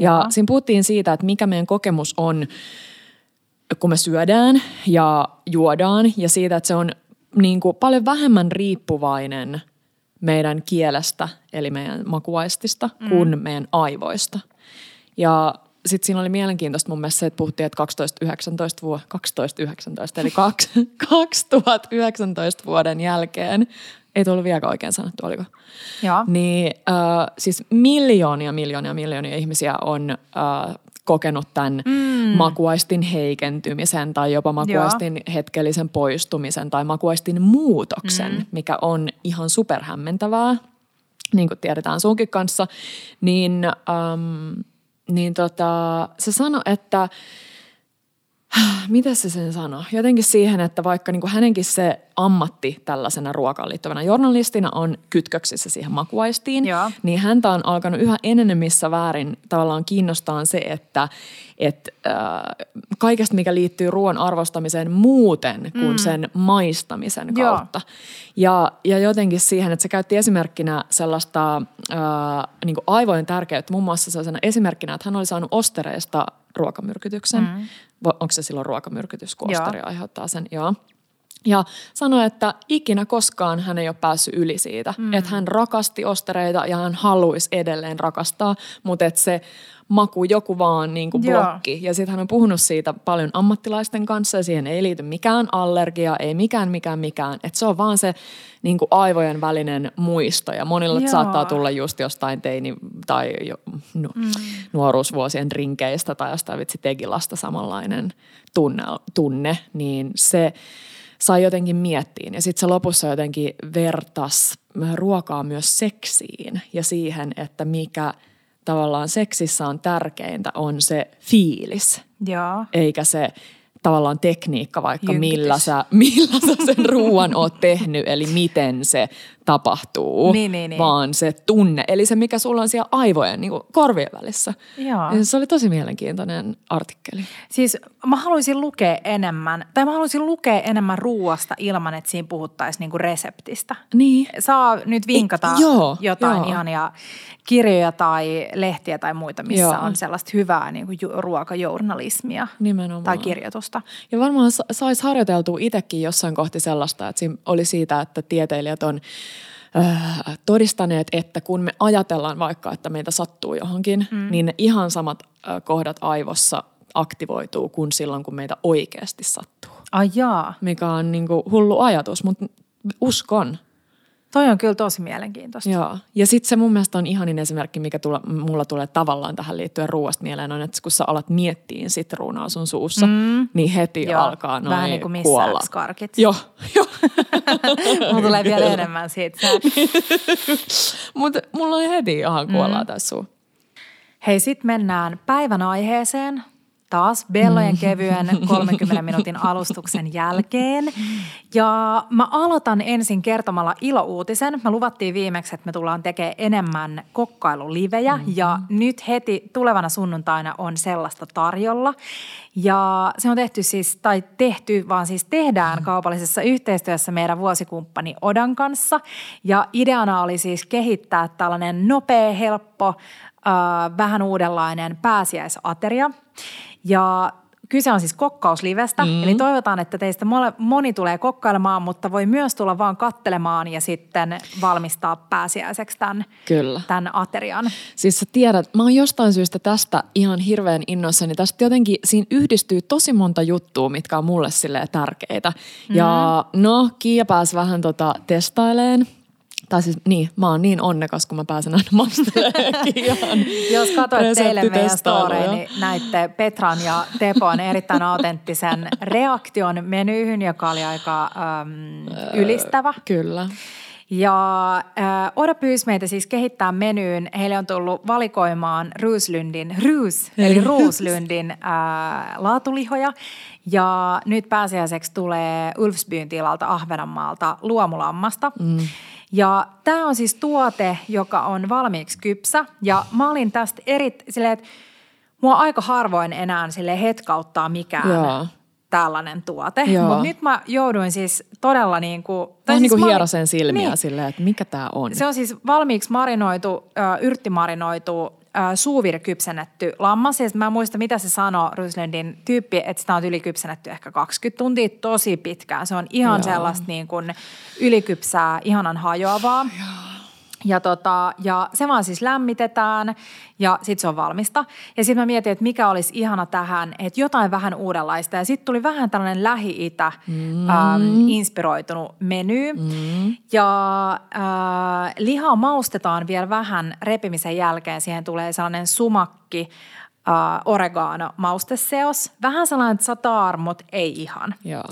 Ja siinä puhuttiin siitä, että mikä meidän kokemus on, kun me syödään ja juodaan. Ja siitä, että se on niin kuin paljon vähemmän riippuvainen meidän kielestä, eli meidän makuaistista, mm. kuin meidän aivoista. Ja sitten siinä oli mielenkiintoista mun mielestä se, että puhuttiin, että 12-19 vuo, 12-19, eli kaksi- [LAUGHS] 2019 vuoden jälkeen, ei tullut vieläkään oikein sanottu, oliko? Joo. Niin äh, siis miljoonia, miljoonia, miljoonia ihmisiä on äh, kokenut tämän mm. makuaistin heikentymisen tai jopa makuaistin hetkellisen poistumisen tai makuaistin muutoksen, mm. mikä on ihan superhämmentävää, niin kuin tiedetään sunkin kanssa. Niin, ähm, niin tota, se sanoi, että [SIGHS] mitä se sen sanoi? Jotenkin siihen, että vaikka niin kuin hänenkin se ammatti tällaisena ruokaan liittyvänä journalistina on kytköksissä siihen makuaistiin, Joo. niin häntä on alkanut yhä enenemissä väärin tavallaan kiinnostaa se, että et, äh, kaikesta, mikä liittyy ruoan arvostamiseen muuten kuin mm. sen maistamisen Joo. kautta. Ja, ja jotenkin siihen, että se käytti esimerkkinä sellaista äh, niin kuin aivojen tärkeyttä, muun muassa sellaisena esimerkkinä, että hän oli saanut ostereista ruokamyrkytyksen. Mm. Onko se silloin ruokamyrkytys, kun Joo. osteri aiheuttaa sen? Joo. Ja sanoi, että ikinä koskaan hän ei ole päässyt yli siitä. Mm. Että hän rakasti ostereita ja hän haluaisi edelleen rakastaa, mutta että se maku joku vaan niin kuin Joo. blokki. Ja sitten hän on puhunut siitä paljon ammattilaisten kanssa ja siihen ei liity mikään allergia, ei mikään, mikään, mikään. Että se on vaan se niin kuin aivojen välinen muisto ja monilla Joo. saattaa tulla just jostain teini- tai jo, nu, mm. nuoruusvuosien rinkeistä tai jostain vitsi tegilasta samanlainen tunne, tunne niin se sai jotenkin miettiin. Ja sitten se lopussa jotenkin vertas ruokaa myös seksiin ja siihen, että mikä tavallaan seksissä on tärkeintä on se fiilis, Joo. eikä se tavallaan tekniikka vaikka Jynkitys. millä sä, [LAUGHS] millä sä sen ruoan oot tehnyt, eli miten se tapahtuu, Niin, niin, niin. vaan se tunne, eli se mikä sulla on siellä aivojen niin kuin korvien välissä. Joo. Ja se oli tosi mielenkiintoinen artikkeli. Siis mä haluaisin lukea enemmän, tai mä haluaisin lukea enemmän ruuasta ilman, että siinä puhuttaisiin niinku reseptistä. Niin. Saa nyt vinkata Ei, joo, jotain joo. ihania kirjoja tai lehtiä tai muita, missä Joo. on sellaista hyvää niinku ju- ruokajournalismia Nimenomaan. tai kirjoitusta. Ja varmaan sa- saisi harjoiteltua itsekin jossain kohti sellaista, että siinä oli siitä, että tieteilijät on äh, todistaneet, että kun me ajatellaan vaikka, että meitä sattuu johonkin, mm. niin ne ihan samat äh, kohdat aivossa aktivoituu kuin silloin, kun meitä oikeasti sattuu. Ai jaa, Mikä on niin kuin hullu ajatus, mutta uskon. Toi on kyllä tosi mielenkiintoista. Joo. Ja sitten se mun mielestä on ihanin esimerkki, mikä tule, mulla tulee tavallaan tähän liittyen ruoasta mieleen, on, että kun sä alat miettiin sitruunaa sun suussa, mm. niin heti Joo, alkaa noin vähän niin kuin kuolla. skarkit. Joo, joo. [LAUGHS] Mulla tulee vielä enemmän siitä. [LAUGHS] Mutta mulla on heti ihan kuollaa mm. tässä suu. Hei, sit mennään päivän aiheeseen. Taas Bellojen Mm. kevyen 30 minuutin [LAUGHS] alustuksen jälkeen. Ja mä aloitan ensin kertomalla ilouutisen. Me luvattiin viimeksi, että me tullaan tekemään enemmän kokkailulivejä mm-hmm. ja nyt heti tulevana sunnuntaina on sellaista tarjolla. Ja se on tehty siis, tai tehty, vaan siis tehdään kaupallisessa yhteistyössä meidän vuosikumppani Odan kanssa. Ja ideana oli siis kehittää tällainen nopea, helppo, äh, vähän uudenlainen pääsiäisateria. Ja Kyse on siis kokkauslivestä, mm. eli toivotaan, että teistä moni tulee kokkailemaan, mutta voi myös tulla vaan kattelemaan ja sitten valmistaa pääsiäiseksi tämän, Kyllä. tämän aterian. Siis sä tiedät, mä oon jostain syystä tästä ihan hirveän innoissani. Tästä jotenkin, siinä yhdistyy tosi monta juttua, mitkä on mulle sille tärkeitä. Mm. Ja no, Kiia pääsi vähän tota testaileen tai siis niin, mä oon niin onnekas, kun mä pääsen aina mastelemaan. [LAUGHS] Jos katsoit teille meidän storeen, niin näitte Petran ja Tepon erittäin autenttisen reaktion menyyhyn, joka oli aika äm, ylistävä. Kyllä. Ja äh, Oda pyysi meitä siis kehittää menyyn. Heille on tullut valikoimaan Ruuslundin, Ruus, eli Ruuslundin äh, laatulihoja. Ja nyt pääsiäiseksi tulee Ulfsbyn tilalta Ahvenanmaalta luomulammasta. Mm. Ja tämä on siis tuote, joka on valmiiksi kypsä. Ja mä olin tästä eri, silleen, että mua aika harvoin enää sille hetkauttaa mikään Joo. tällainen tuote. Mutta nyt mä jouduin siis todella niin kuin... Tai siis niin kuin hierosen silmiä niin, silleen, että mikä tämä on. Se on siis valmiiksi marinoitu, yrttimarinoitu suuvirkypsennetty lammas. Ja mä muista, mitä se sanoi Ryslundin tyyppi, että sitä on ylikypsennetty ehkä 20 tuntia tosi pitkään. Se on ihan Joo. sellaista niin kuin ylikypsää, ihanan hajoavaa. Joo. Ja, tota, ja se vaan siis lämmitetään ja sitten se on valmista. Ja sitten mä mietin, että mikä olisi ihana tähän, että jotain vähän uudenlaista. Ja sitten tuli vähän tällainen Lähi-Itä mm. ähm, inspiroitunut meny. Mm. Ja äh, lihaa maustetaan vielä vähän repimisen jälkeen. Siihen tulee sellainen sumakki uh, oregano mausteseos. Vähän sellainen satar, mutta ei ihan. Joo.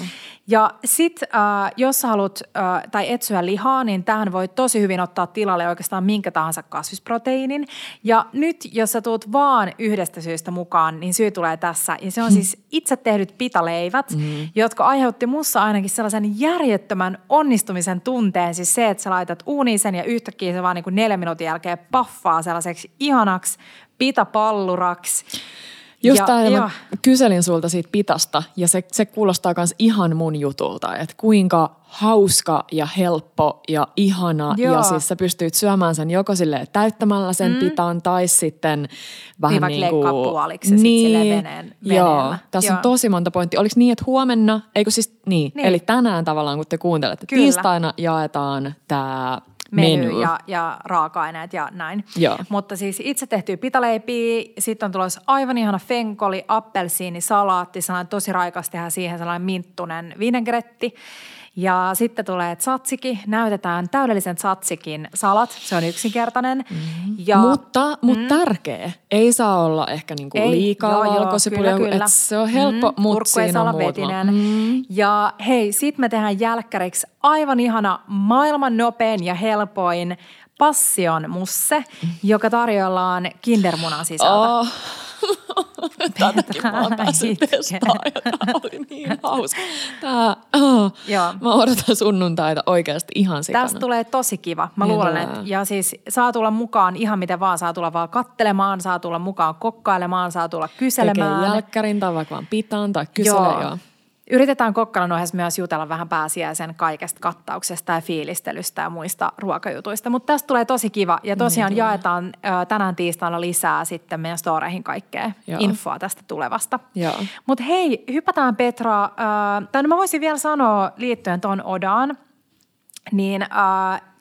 Ja sit uh, jos sä haluat uh, tai etsyä lihaa, niin tähän voi tosi hyvin ottaa tilalle oikeastaan minkä tahansa kasvisproteiinin. Ja nyt jos sä tuut vaan yhdestä syystä mukaan, niin syy tulee tässä. Ja se on [LAUGHS] siis itse tehdyt pitaleivät, mm. jotka aiheutti mussa ainakin sellaisen järjettömän onnistumisen tunteen. Siis se, että sä laitat uuniin sen ja yhtäkkiä se vaan niin kuin neljän minuutin jälkeen paffaa sellaiseksi ihanaksi pitapalluraksi. Just ja, tämä, mä kyselin sulta siitä pitasta ja se, se kuulostaa myös ihan mun jutulta, että kuinka hauska ja helppo ja ihana Joo. ja siis sä pystyt syömään sen joko sille täyttämällä sen mm. pitan tai sitten vähän niin, niin kuin... puoliksi niin, veneen, Joo, tässä Joo. on tosi monta pointtia. Oliko niin, että huomenna, eikö siis niin, niin. eli tänään tavallaan kun te kuuntelette, Kyllä. tiistaina jaetaan tämä menu, menu. Ja, ja raaka-aineet ja näin. Joo. Mutta siis itse tehtyä pitaleipiä, sitten on tulossa aivan ihana fenkoli, appelsiini, salaatti, sellainen tosi raikas tehdä siihen sellainen minttunen vinegretti. Ja sitten tulee tzatziki, näytetään täydellisen tzatsikin salat, se on yksinkertainen. Mm-hmm. Ja, mutta mutta mm, tärkeä, ei saa olla ehkä niinku ei, liikaa valkosipulia, että se on helppo, mm, mutta siinä on muutama. Mm. Ja hei, sitten me tehdään jälkkäriksi aivan ihana, maailman nopein ja helpoin passion musse, mm. joka tarjoillaan kindermunan sisältä. Oh. Tätäkin mä oon päässyt testaamaan ja tää oli niin hauska. Tää, oh, Joo. Mä odotan sunnuntaita oikeasti ihan sikana. Tästä tulee tosi kiva. Mä niin luulen, että ja siis saa tulla mukaan ihan miten vaan. Saa tulla vaan kattelemaan, saa tulla mukaan kokkailemaan, saa tulla kyselemään. Tekee jälkkärin tai vaikka vaan pitaan tai kyselee. Joo. joo. Yritetään kokkalan ohessa myös jutella vähän pääsiäisen kaikesta kattauksesta ja fiilistelystä ja muista ruokajutuista. Mutta tästä tulee tosi kiva ja tosiaan niin, jaetaan ö, tänään tiistaina lisää sitten meidän storeihin kaikkea Joo. infoa tästä tulevasta. Mutta hei, hypätään Petra, ö, tai no mä voisin vielä sanoa liittyen tuon Odaan, niin ö,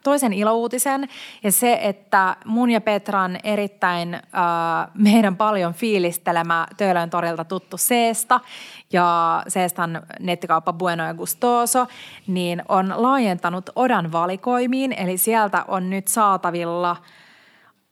toisen ilouutisen. Ja se, että mun ja Petran erittäin äh, meidän paljon fiilistelemä Töölön torilta tuttu Seesta ja Seestan nettikauppa Bueno ja Gustoso, niin on laajentanut Odan valikoimiin, eli sieltä on nyt saatavilla –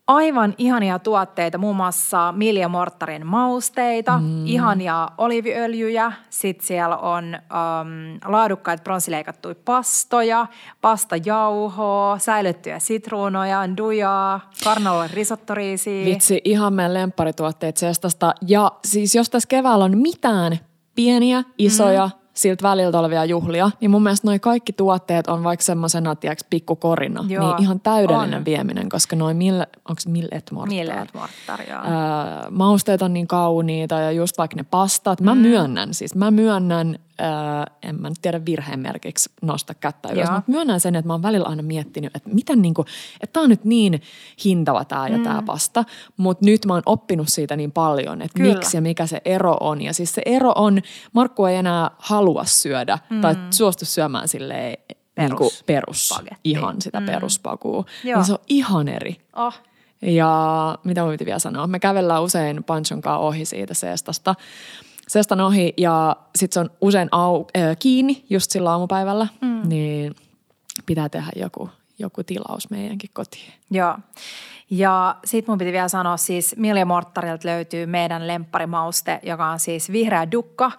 aivan ihania tuotteita, muun muassa Milja Mortarin mausteita, mm. ihania oliviöljyjä, sitten siellä on um, laadukkaita pronssileikattuja pastoja, pastajauhoa, säilyttyjä sitruunoja, dujaa, karnalle risottoriisiä. Vitsi, ihan meidän lempparituotteet Sestasta. Ja siis jos tässä keväällä on mitään pieniä, isoja, mm siltä väliltä olevia juhlia, niin mun mielestä noi kaikki tuotteet on vaikka semmoisena, tiedäks, pikkukorina, Joo, niin ihan täydellinen on. vieminen, koska noin mille, onko millet mortar? Millet mortar, joo. Ää, mausteet on niin kauniita ja just vaikka ne pastat. Mä mm. myönnän siis, mä myönnän, ää, en mä nyt tiedä virheen merkiksi nosta kättä ylös, Joo. mutta myönnän sen, että mä oon välillä aina miettinyt, että miten niinku, että tää on nyt niin hintava tää ja mm. tää pasta, mutta nyt mä oon oppinut siitä niin paljon, että Kyllä. miksi ja mikä se ero on. Ja siis se ero on, Markku ei enää halua syödä mm. tai suostu syömään silleen niinku Perus- perus, spagetti. ihan sitä mm. peruspakua. Joo. Niin se on ihan eri. Oh. Ja mitä mun piti vielä sanoa? Me kävellään usein Panchon ohi siitä seestasta. Seestan ohi ja sitten se on usein au, äh, kiinni just sillä aamupäivällä. Mm. Niin pitää tehdä joku, joku tilaus meidänkin kotiin. Joo. Ja sit mun piti vielä sanoa siis Milja Morttarilta löytyy meidän lempparimauste, joka on siis vihreä dukka.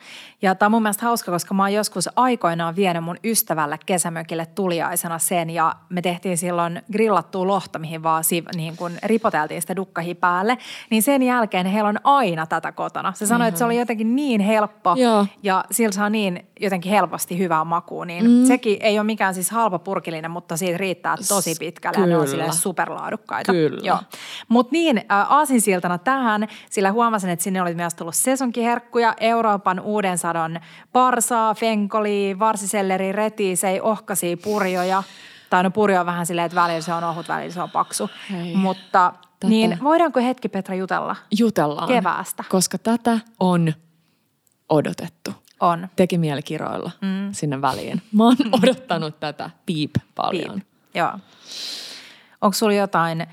Ja tää on mun mielestä hauska, koska mä oon joskus aikoinaan vienyt mun ystävälle kesämökille tuliaisena sen ja me tehtiin silloin grillattua lohta, mihin vaan si- niin kun ripoteltiin sitä dukkahi päälle. Niin sen jälkeen heillä on aina tätä kotona. Se sanoi, että se oli jotenkin niin helppo Joo. ja sillä saa niin jotenkin helposti hyvää makua. Niin mm. sekin ei ole mikään siis halpa purkillinen, mutta siitä riittää tosi pitkälle ja ne on Kyllä. silleen superlaadukkaita. Kyllä. Joo. Mutta niin, aasinsiltana tähän, sillä huomasin, että sinne oli myös tullut sesonkiherkkuja, Euroopan uuden sadon parsaa, fenkoli, varsiselleri, retisei, ohkasi, purjoja. Tai no purjo on vähän silleen, että välillä se on ohut, välillä se on paksu. Hei. Mutta Tätä- niin, voidaanko hetki Petra jutella? Jutellaan. Keväästä. Koska tätä on odotettu. On. Teki mieli kiroilla mm. sinne väliin. Mä oon [LAUGHS] odottanut tätä piip paljon. Piip. Joo. Onko sulla jotain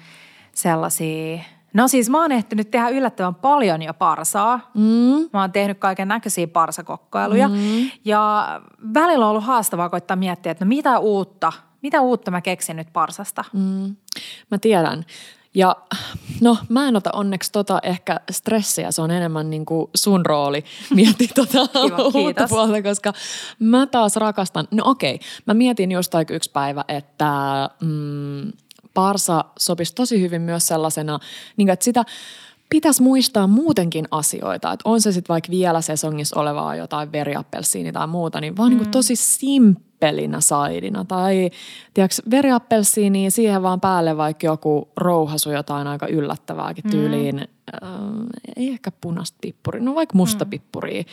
sellaisia... No siis mä oon ehtinyt tehdä yllättävän paljon jo parsaa. Mm. Mä oon tehnyt kaiken näköisiä parsakokkailuja. Mm. Ja välillä on ollut haastavaa koittaa miettiä, että no mitä uutta, mitä uutta mä keksin nyt parsasta. Mm. Mä tiedän. Ja no mä en ota onneksi tota ehkä stressiä, se on enemmän niin kuin sun rooli [LAUGHS] miettiä tota uutta puolta, koska mä taas rakastan, no okei, mä mietin jostain yksi päivä, että mm, parsa sopisi tosi hyvin myös sellaisena, niin kuin, että sitä pitäisi muistaa muutenkin asioita, että on se sitten vaikka vielä sesongissa olevaa jotain veriappelsiini tai muuta, niin vaan mm. niin tosi simppelinä saidina. Tai tiedätkö, veriappelsiini, siihen vaan päälle vaikka joku rouhasu jotain aika yllättävääkin tyyliin. Mm. Äh, ei ehkä punaista pippuria, no vaikka musta mm. pippuria.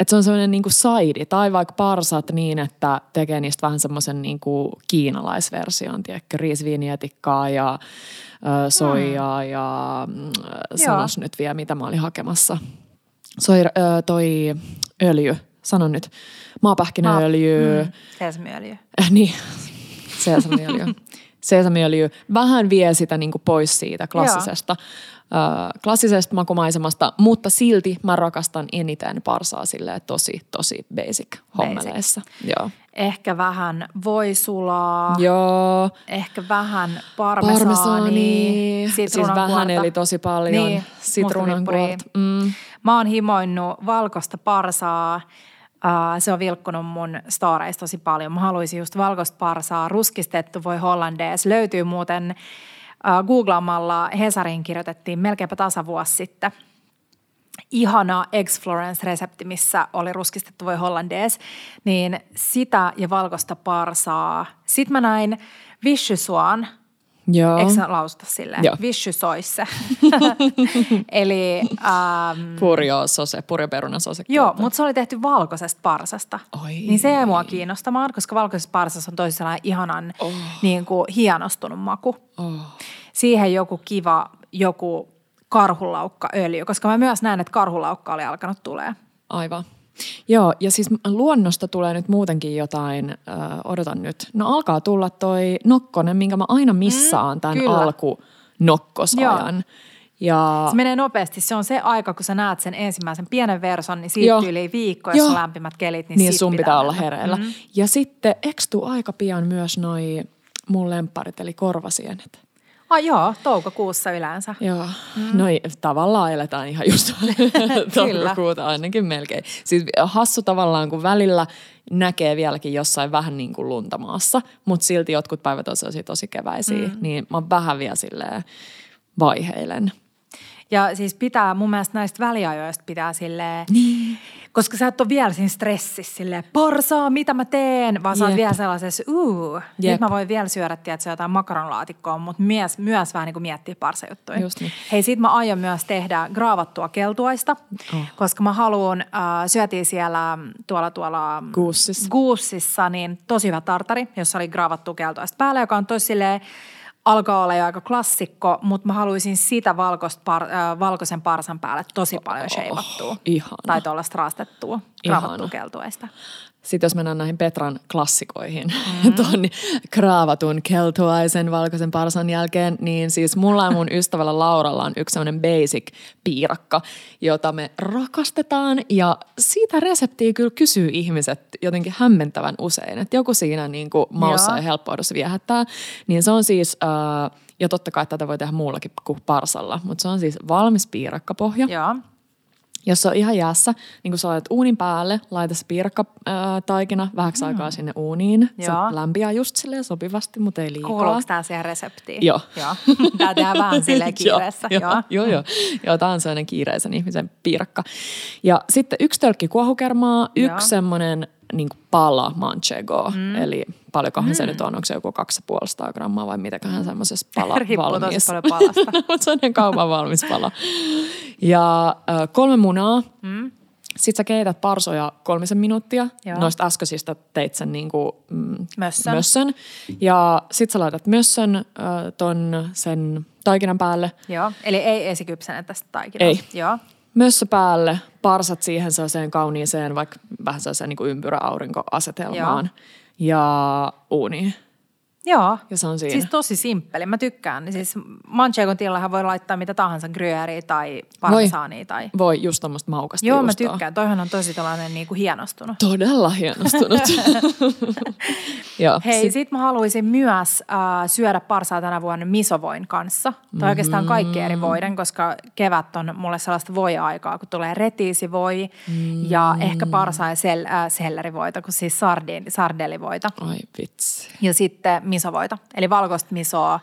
Että se on semmoinen niinku saidi tai vaikka parsat niin, että tekee niistä vähän semmoisen niinku kiinalaisversion, tiedätkö, riisviinietikkaa ja ö, soijaa mm. ja mm, sanos nyt vielä, mitä mä olin hakemassa. Soi, ö, toi öljy, sano nyt, maapähkinäöljy, Mm. Sesamiöljy. äh, niin, sesamiöljy. [LAUGHS] Sesamiöljy vähän vie sitä niinku pois siitä klassisesta, ö, klassisesta makumaisemasta, mutta silti mä rakastan eniten parsaa silleen tosi, tosi basic hommeleissa. Joo. Ehkä vähän voisulaa. Joo. Ehkä vähän parmesaania. Parmesaani, siis vähän eli tosi paljon. Niin, Sitruunankuorta. mustapippuria. Mm. Mä oon himoinnut valkoista parsaa. Uh, se on vilkkunut mun storeista tosi paljon. Mä haluaisin just valkoista parsaa. Ruskistettu voi hollandees. Löytyy muuten googlaamalla Hesarin kirjoitettiin melkeinpä tasavuosi sitten ihana Eggs Florence-resepti, missä oli ruskistettu voi hollandees, niin sitä ja valkoista parsaa. Sitten mä näin Vichysuan, Joo. eikö sä lausuta silleen? Joo. Vichysoisse. [LAUGHS] Eli ähm, Purjo sose, purjoperuna sose. joo, mutta se oli tehty valkoisesta parsasta. Oi. Niin se jäi mua kiinnostamaan, koska valkoisessa parsassa on tosi sellainen ihanan Oh. niin kuin, hienostunut maku. Oh. Siihen joku kiva, joku karhulaukkaöljy, koska mä myös näen, että karhulaukka oli alkanut tulee. Aivan. Joo, ja siis luonnosta tulee nyt muutenkin jotain, ö, odotan nyt. No alkaa tulla toi nokkonen, minkä mä aina missaan Mm, tämän kyllä. alkunokkosajan. Ja Se menee nopeasti. Se on se aika, kun sä näet sen ensimmäisen pienen verson, niin siitä Joo. yli viikko, jos Joo. on lämpimät kelit, niin, niin sun pitää olla mennä. hereillä. Mm. Ja sitten ekstuu aika pian myös noi mun lempparit, eli korvasienet. Ah, joo, toukokuussa yleensä. Joo, mm. no tavallaan eletään ihan just [LAUGHS] [LAUGHS] toukokuuta ainakin melkein. Siis hassu tavallaan, kun välillä näkee vieläkin jossain vähän niin kuin luntamaassa, mutta silti jotkut päivät on sellaisia tosi keväisiä, mm. niin mä vähän vielä silleen vaiheilen. Ja siis pitää, mun mielestä näistä väliajoista pitää silleen Niin. Koska sä et ole vielä siinä stressissä silleen, porsaa, mitä mä teen, vaan sä oot vielä sellaisessa, uu, nyt Jep. mä voin vielä syödä, tiedätkö, jotain makaronlaatikkoa, mutta myös, myös vähän niin kuin miettiä parsajuttuja. Just niin. Hei, sit mä aion myös tehdä graavattua keltuaista, Oh. koska mä haluan, äh, syötiin siellä tuolla tuolla Guussissa. Guussissa, niin tosi hyvä tartari, jossa oli graavattua keltuaista päällä, joka on tosi silleen, alkaa olla jo aika klassikko, mutta mä haluaisin sitä par, äh, valkoisen parsan päälle tosi paljon sheivattua. ihana. Tai tuollaista raastettua, keltuaista. Sitten jos mennään näihin Petran klassikoihin, mm. [LAUGHS] tuon kraavatun keltuaisen valkoisen parsan jälkeen, niin siis mulla ja mun [LAUGHS] ystävällä Lauralla on yksi sellainen basic piirakka, jota me rakastetaan ja siitä reseptiä kyllä kysyy ihmiset jotenkin hämmentävän usein, että joku siinä niin kuin maussa ja helppoudessa viehättää, niin se on siis, äh, ja totta kai tätä voi tehdä muullakin kuin parsalla, mutta se on siis valmis piirakkapohja, Joo. jos se on ihan jäässä, niin kun sä laitat uunin päälle, laita se piirakkataikina vähäksi aikaa sinne uuniin. Se Mm. Joo. lämpiää just silleen sopivasti, mutta ei liikaa. Kuuluuko tämä siihen reseptiin? Joo. Joo. Tää tehdään vähän [LAUGHS] silleen kiireessä. joo, Joo. joo, joo. joo tämä on sellainen kiireisen ihmisen piirakka. Ja sitten yksi tölkki kuohukermaa, yksi semmoinen niin pala manchego, mm. eli paljonkohan mm. se nyt on, onko se joku 250 grammaa vai mitäköhän semmoisessa pala [LAUGHS] valmis. paljon palasta. [LAUGHS] Se on kaupan valmis pala. Ja äh, kolme munaa. Mm. Sitten sä keität parsoja kolmisen minuuttia. Joo. Noista äskeisistä teit sen niinku, mm, Mössön. mössön. Ja sitten sä laitat mössön äh, ton sen taikinan päälle. Joo. Eli ei esikypsene tästä taikinasta. Ei. Joo. Mössö päälle, parsat siihen sellaiseen kauniiseen, vaikka vähän sellaiseen niinku ympyräaurinkoasetelmaan. Ja uuniin. Joo. Ja se on siinä. Siis tosi simppeli. Mä tykkään. Siis manchegon tilallahan voi laittaa mitä tahansa gruyeriä tai parmesaania tai... Voi just tommoista maukasta Joo, mä juustoa. tykkään. Toihan on tosi tällainen niin kuin hienostunut. Todella hienostunut. [LAUGHS] Joo, Hei, sit- sit mä haluaisin myös äh, syödä parsaa tänä vuonna misovoin kanssa. Tai oikeastaan kaikki eri voiden, koska kevät on mulle sellaista voi-aikaa, kun tulee retiisivoi mm. ja ehkä parsaa ja sel, äh, sellerivoita, kun siis sardin, sardelivoita. Ai vitsi. Ja sitten misovoita, eli valkoista misoa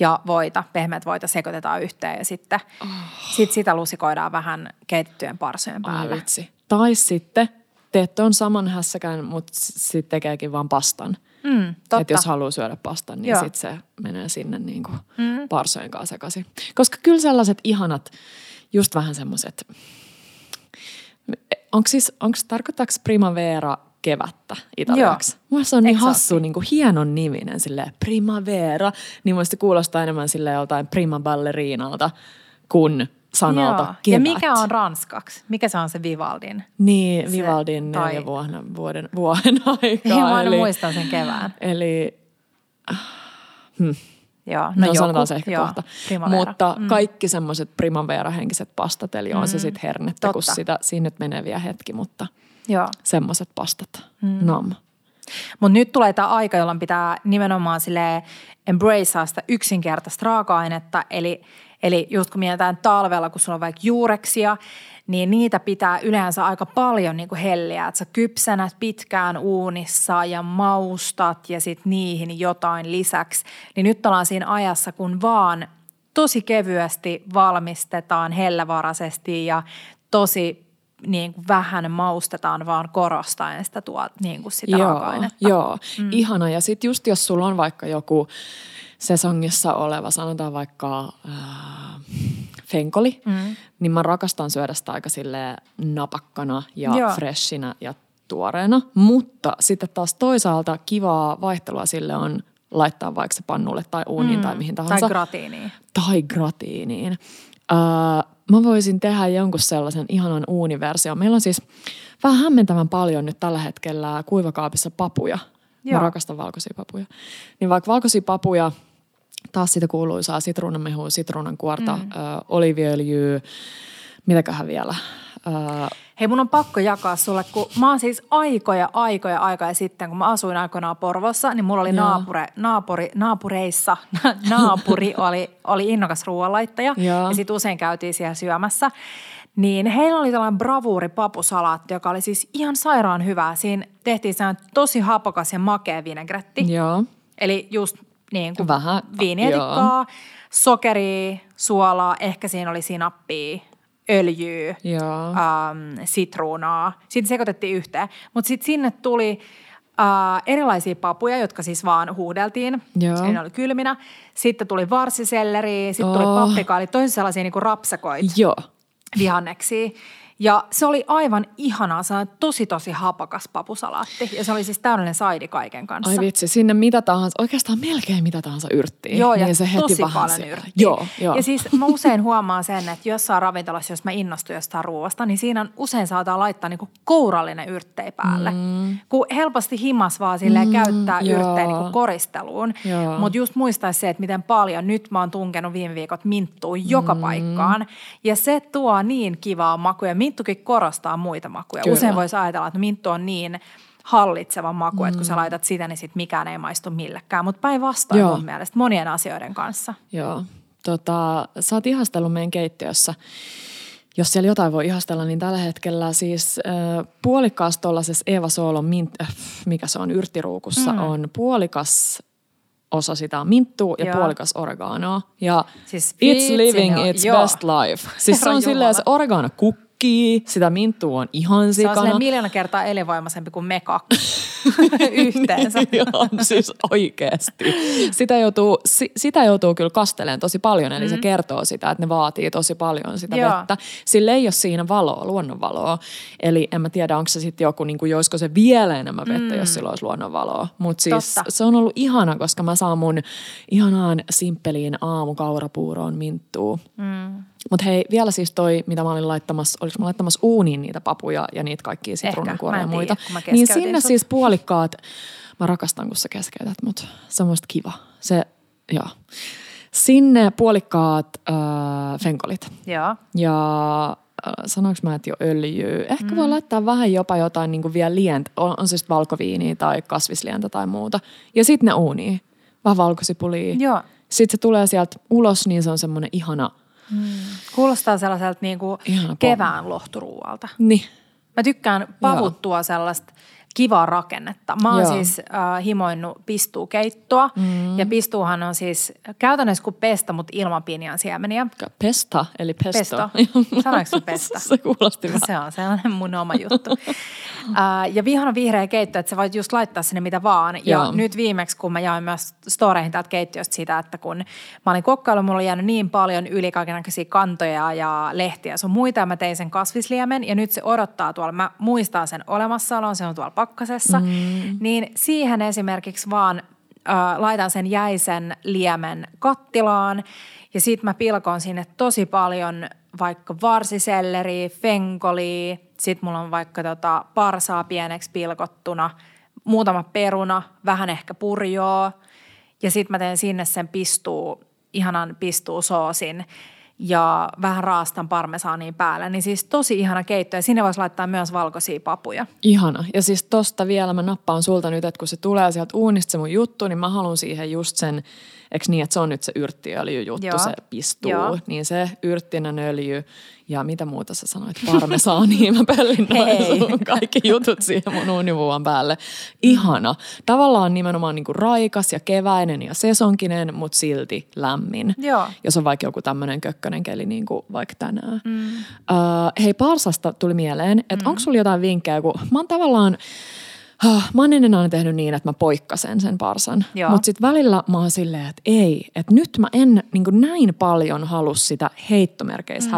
ja voita, pehmeät voita sekoitetaan yhteen ja sitten oh. sit sitä lusikoidaan vähän keitettyjen parsojen Ai päälle. vitsi. Tai sitten teet ton saman hässäkän, mutta sitten tekeekin vaan pastan. Mm, totta. Että jos haluaa syödä pastan, niin sitten se menee sinne niin kuin mm. parsojen kanssa sekaisin. Koska kyllä sellaiset ihanat, just vähän semmoiset, onko siis, onko, tarkoittaako primavera kevättä italiaksi? Mulla se on niin Exactly. hassu, niin kuin hienon niminen, sille primavera, niin musta kuulostaa enemmän sille joltain prima ballerinalta kuin sanalta Joo. kevät. Ja mikä on ranskaksi? Mikä se on se Vivaldin? Niin, se- Vivaldin tai- neljä vuonna, vuoden, vuoden [LAUGHS] aikaa. Mä aina eli, muistan sen kevään. Eli Joo, No, no, joku, sanotaan se ehkä joo, kohta. Primavera. Mutta mm. kaikki semmoiset primavera-henkiset pastat, eli on se sitten hernettä, kun Totta. sitä, siinä nyt menee vielä hetki, mutta Joo. semmoiset pastat. Mm. Nam. Mutta nyt tulee tämä aika, jolloin pitää nimenomaan sille embracea sitä yksinkertaista raaka-ainetta. Eli, eli just kun mietitään talvella, kun sulla on vaikka juureksia, niin niitä pitää yleensä aika paljon niin kuin helliä. Että sä kypsänät pitkään uunissa ja maustat ja sitten niihin jotain lisäksi. Niin nyt ollaan siinä ajassa, kun vaan tosi kevyesti valmistetaan hellävaraisesti ja tosi niin kuin vähän maustetaan vaan korostaen sitä, tuo, niin kuin sitä Joo, raaka-ainetta. joo. Mm. ihana. Ja sitten just jos sulla on vaikka joku sesongissa oleva, sanotaan vaikka äh, fenkoli, mm. niin mä rakastan syödä sitä aika napakkana ja Joo. freshinä ja tuoreena. Mutta sitten taas toisaalta kivaa vaihtelua sille on laittaa vaikka se pannulle tai uuniin mm. tai mihin tahansa. Tai gratiiniin. tai gratiiniin. Uh, mä voisin tehdä jonkun sellaisen ihanan uuniversion. Meillä on siis vähän hämmentävän paljon nyt tällä hetkellä kuivakaapissa papuja. Mä Joo. rakastan valkoisia papuja. Niin vaikka valkoisia papuja, taas sitä kuuluisaa sitruunanmehua, sitruunankuorta, mm. uh, oliiviöljyä, mitäköhän vielä. Uh, Hei, mun on pakko jakaa sulle, kun mä oon siis aikoja, aikoja, aikoja sitten, kun mä asuin aikoinaan Porvossa, niin mulla oli Joo. naapure, naapuri, naapureissa, [LAUGHS] naapuri oli, oli innokas ruoanlaittaja Joo. ja sitten usein käytiin siellä syömässä. Niin heillä oli tällainen bravuuri papusalaatti, joka oli siis ihan sairaan hyvää. Siinä tehtiin sellainen tosi hapokas ja makea vinegretti. joo. Eli just niin kuin Vähän, viinietikkaa, sokeria, suolaa, ehkä siinä oli sinappia, öljyä, ähm, sitruunaa. Sitten sekoitettiin yhteen. Mutta sitten sinne tuli äh, erilaisia papuja, jotka siis vaan huudeltiin. Joo. Siinä oli kylminä. Sitten tuli varsiselleri, sitten tuli Oh. paprika, eli toisin sellaisia niin kuin rapsakoita Joo. vihanneksia. Ja se oli aivan ihanaa, se on tosi tosi hapakas papusalaatti. Ja se oli siis täydellinen saidi kaiken kanssa. Ai vitsi, sinne mitä tahansa, oikeastaan melkein mitä tahansa yrttiä. Joo, ja niin se heti tosi vähän paljon yrttiä. Joo, joo. Ja siis mä usein huomaan sen, että jossain ravintolassa, jos mä innostun jostain ruoasta, niin siinä on usein saattaa laittaa niinku kourallinen yrttei päälle. Mm. Kun helposti himas vaan silleen mm, käyttää joo. yrttejä niinku koristeluun. Mutta just muistaisi se, että miten paljon nyt mä oon tunkenut viime viikot minttuun joka Mm. paikkaan. Ja se tuo niin kivaa makuja. Minttukin korostaa muita makuja. Kyllä. Usein voisi ajatella, että minttu on niin hallitseva maku, mm. että kun sä laitat sitä, niin sit mikään ei maistu millekään. Mutta päinvastoin mun mielestä monien asioiden kanssa. Joo. Tota, sä oot ihastellut meidän keittiössä. Jos siellä jotain voi ihastella, niin tällä hetkellä siis äh, puolikkaassa tuollaisessa Eva Soolon, mint, äh, mikä se on, yrttiruukussa, mm. on puolikas osa sitä on minttua ja Joo. puolikas oreganoa. Ja Siis it's living its joo. best life. [LAUGHS] Siis se Herra on silleen, se oregano kukkii, sitä minttua on ihan Se on sikana. miljoona kertaa elinvoimaisempi kuin me kaksi [LAUGHS] yhteensä. Joo, siis oikeasti. Sitä joutuu, si, sitä joutuu kyllä kasteleen tosi paljon, eli mm. se kertoo sitä, että ne vaatii tosi paljon sitä Joo. vettä. Sillä ei ole siinä valoa, luonnonvaloa. Eli en mä tiedä, onko se sitten joku, niin kuin, joisiko se vielä enemmän vettä, mm. jos sillä olisi luonnonvaloa. Mutta siis Totta. se on ollut ihana, koska mä saan mun ihanaan simppeliin aamukaurapuuroon minttuu. Mm. Mutta hei, vielä siis toi, mitä mä olin laittamassa, oliko mä laittamassa uuniin niitä papuja ja niitä kaikkia sitruunakuoria ja muita. tiedä, niin sinne sut. siis puolikkaat, mä rakastan kun sä keskeytät, mutta se on musta kiva. Se, joo. Sinne puolikkaat äh, fenkolit Joo. ja äh, sanoinko mä, että jo öljyä. Ehkä mm. voi laittaa vähän jopa jotain niin kuin vielä lientä, on, on se sitten valkoviiniä tai kasvislientä tai muuta. Ja sitten ne uuniin, vähän valkosipulia. Joo. Sitten se tulee sieltä ulos, niin se on semmoinen ihana, Kuulostaa sellaiselta niinku Ihana pommi. kevään lohturuualta. niin Mä tykkään pavuttua sellaista kivaa rakennetta. Mä oon Joo. siis äh, himoinnut pistuukeittoa. Mm. Ja pistuuhan on siis käytännössä kuin pesto, mutta ilman pinjan siemeniä. pesta, eli pesto. Pesto. [LAUGHS] Sanoiko se pesta? se kuulosti vähän. Se on sellainen mun oma juttu. Ää, ja vihana vihreä keitto, että sä voit just laittaa sinne mitä vaan. Ja Joo. nyt viimeksi, kun mä jaoin myös storeihin täältä keittiöstä sitä, että kun mä olin kokkailu, mulla oli jäänyt niin paljon yli kaikenlaisia kantoja ja lehtiä sun muita, ja mä tein sen kasvisliemen, ja nyt se odottaa tuolla. Mä muistan sen olemassaolon, se on tuolla pakkasessa. Mm. Niin siihen esimerkiksi vaan äh, laitan sen jäisen liemen kattilaan ja sitten mä pilkon sinne tosi paljon vaikka varsiselleri, fenkoli, sitten mulla on vaikka tota parsaa pieneksi pilkottuna, muutama peruna, vähän ehkä purjoa ja sitten mä teen sinne sen pistuu, ihanan pistuu soosin ja vähän raastan parmesaaniin päälle. Niin siis tosi ihana keitto ja sinne voisi laittaa myös valkoisia papuja. Ihana. Ja siis tosta vielä mä nappaan sulta nyt, että kun se tulee sieltä uunista se mun juttu, niin mä haluan siihen just sen, eikö niin, että se on nyt se yrttiöljy juttu, Joo. se pistuu. Joo. Niin se yrttinen öljy ja mitä muuta sä sanoit, parmesaani, [LAUGHS] mä Hei. sun kaikki jutut siihen mun uunivuon päälle. Ihana. Tavallaan nimenomaan niinku raikas ja keväinen ja sesonkinen, mutta silti lämmin. Joo. Jos on vaikka joku tämmöinen kökkönen keli niin kuin vaikka tänään. Mm. Uh, hei, Parsasta tuli mieleen, että mm. onko sulla jotain vinkkejä, kun mä oon tavallaan, mä oon ennen aina tehnyt niin, että mä poikkasen sen parsan. Mutta sitten välillä mä oon silleen, että ei, että nyt mä en niin näin paljon halua sitä heittomerkeissä mm.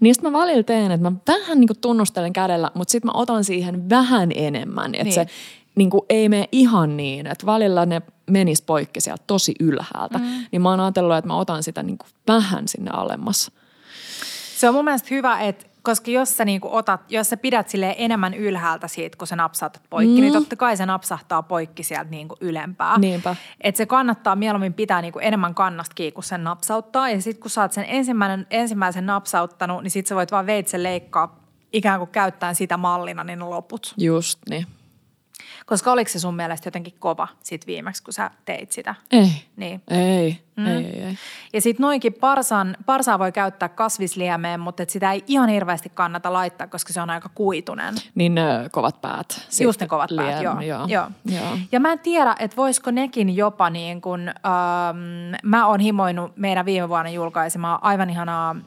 Niin sitten mä välillä teen, että mä vähän niin tunnustelen kädellä, mutta sitten mä otan siihen vähän enemmän. Että Niin. se niin kuin ei mene ihan niin, että välillä ne menis poikki sieltä tosi ylhäältä. Mm. Niin mä oon ajatellut, että mä otan sitä niin kuin vähän sinne alemmas. Se on mun mielestä hyvä, että koska jos sä, niinku otat, jos sä pidät sille enemmän ylhäältä siitä, kun sä napsautat poikki, mm. niin totta kai se napsahtaa poikki sieltä niinku ylempää. Niinpä. Et se kannattaa mieluummin pitää niinku enemmän kannasta kiinni, kun sen napsauttaa. Ja sitten kun sä oot sen ensimmäinen, ensimmäisen napsauttanut, niin sit sä voit vaan veitsen leikkaa ikään kuin käyttäen sitä mallina niin loput. Just niin. Koska oliko se sun mielestä jotenkin kova sit viimeksi, kun sä teit sitä? Ei. Niin. Ei, mm. ei, ei, ei. Ja sitten noinkin parsan, parsaa voi käyttää kasvisliemeen, mutta sitä ei ihan hirveästi kannata laittaa, koska se on aika kuitunen. Niin ö, kovat päät. Just ne kovat päät, liem- joo. joo. joo. joo. Ja mä en tiedä, että voisiko nekin jopa niin kuin, ähm, mä oon himoinut meidän viime vuonna julkaisemaa aivan ihanaa äm,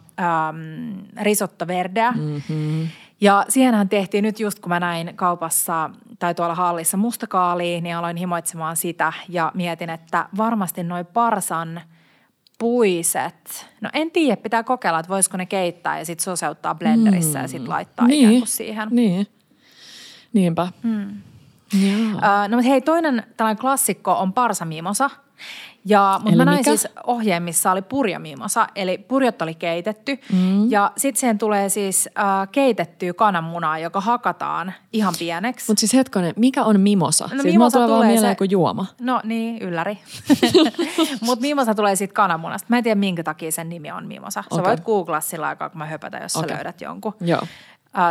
risotto verdeä. Mm-hmm. Ja siihenhän tehtiin nyt just, kun mä näin kaupassa tai tuolla hallissa mustakaalia, niin aloin himoitsemaan sitä ja mietin, että varmasti noin parsan puiset, no en tiedä, pitää kokeilla, että voisiko ne keittää ja sitten soseuttaa blenderissä mm. ja sitten laittaa niin. ikään kuin siihen. Niin, niinpä. Mm. Uh, no hei, toinen tällainen klassikko on parsamimosa – ja, mutta mä näin mikä? siis ohjeen, missä oli purjamiimosa, eli purjot oli keitetty. Mm. Ja sitten siihen tulee siis äh, keitettyä kananmunaa, joka hakataan ihan pieneksi. Mutta siis hetkonen, mikä on mimosa? No, siis mimosa tulee, tulee mieleen se... kuin juoma. No niin, ylläri. [LAUGHS] mutta mimosa tulee siitä kananmunasta. Mä en tiedä, minkä takia sen nimi on mimosa. Sä okay. voit googlaa sillä aikaa, kun mä höpätän, jos okay. sä löydät jonkun. Joo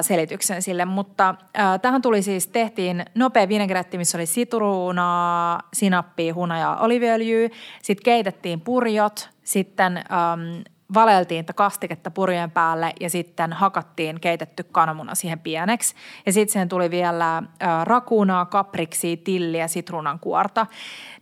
selityksen sille, mutta äh, tähän tuli siis, tehtiin nopea vinegretti, missä oli sitruunaa, sinappia, hunajaa, oliviöljyä. Sitten keitettiin purjot, sitten ähm, valeltiin kastiketta purjojen päälle ja sitten hakattiin keitetty kananmuna siihen pieneksi. Ja sitten siihen tuli vielä äh, rakunaa, kapriksi, tilliä, sitruunan kuorta.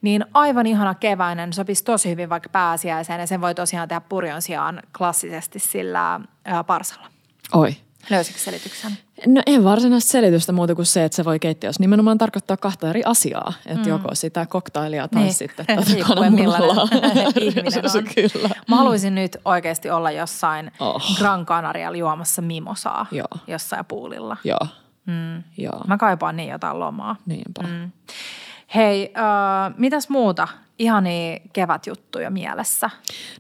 Niin aivan ihana keväinen, sopisi tosi hyvin vaikka pääsiäiseen ja sen voi tosiaan tehdä purjon sijaan klassisesti sillä äh, parsalla. Oi, Löysikö selityksen? No en varsinaista selitystä muuta kuin se, että se voi keittiössä nimenomaan tarkoittaa kahta eri asiaa. Että mm. joko sitä koktailia tai niin. sitten [LAUGHS] tätä kananmunalaa. [LAUGHS] ihminen on. Kyllä. Mä haluaisin nyt oikeasti olla jossain oh. Gran Canarialla juomassa mimosaa Joo. jossain puulilla. Joo. Mm. Joo. Mä kaipaan niin jotain lomaa. Niinpä. Mm. Hei, äh, mitäs muuta ihania kevätjuttuja mielessä?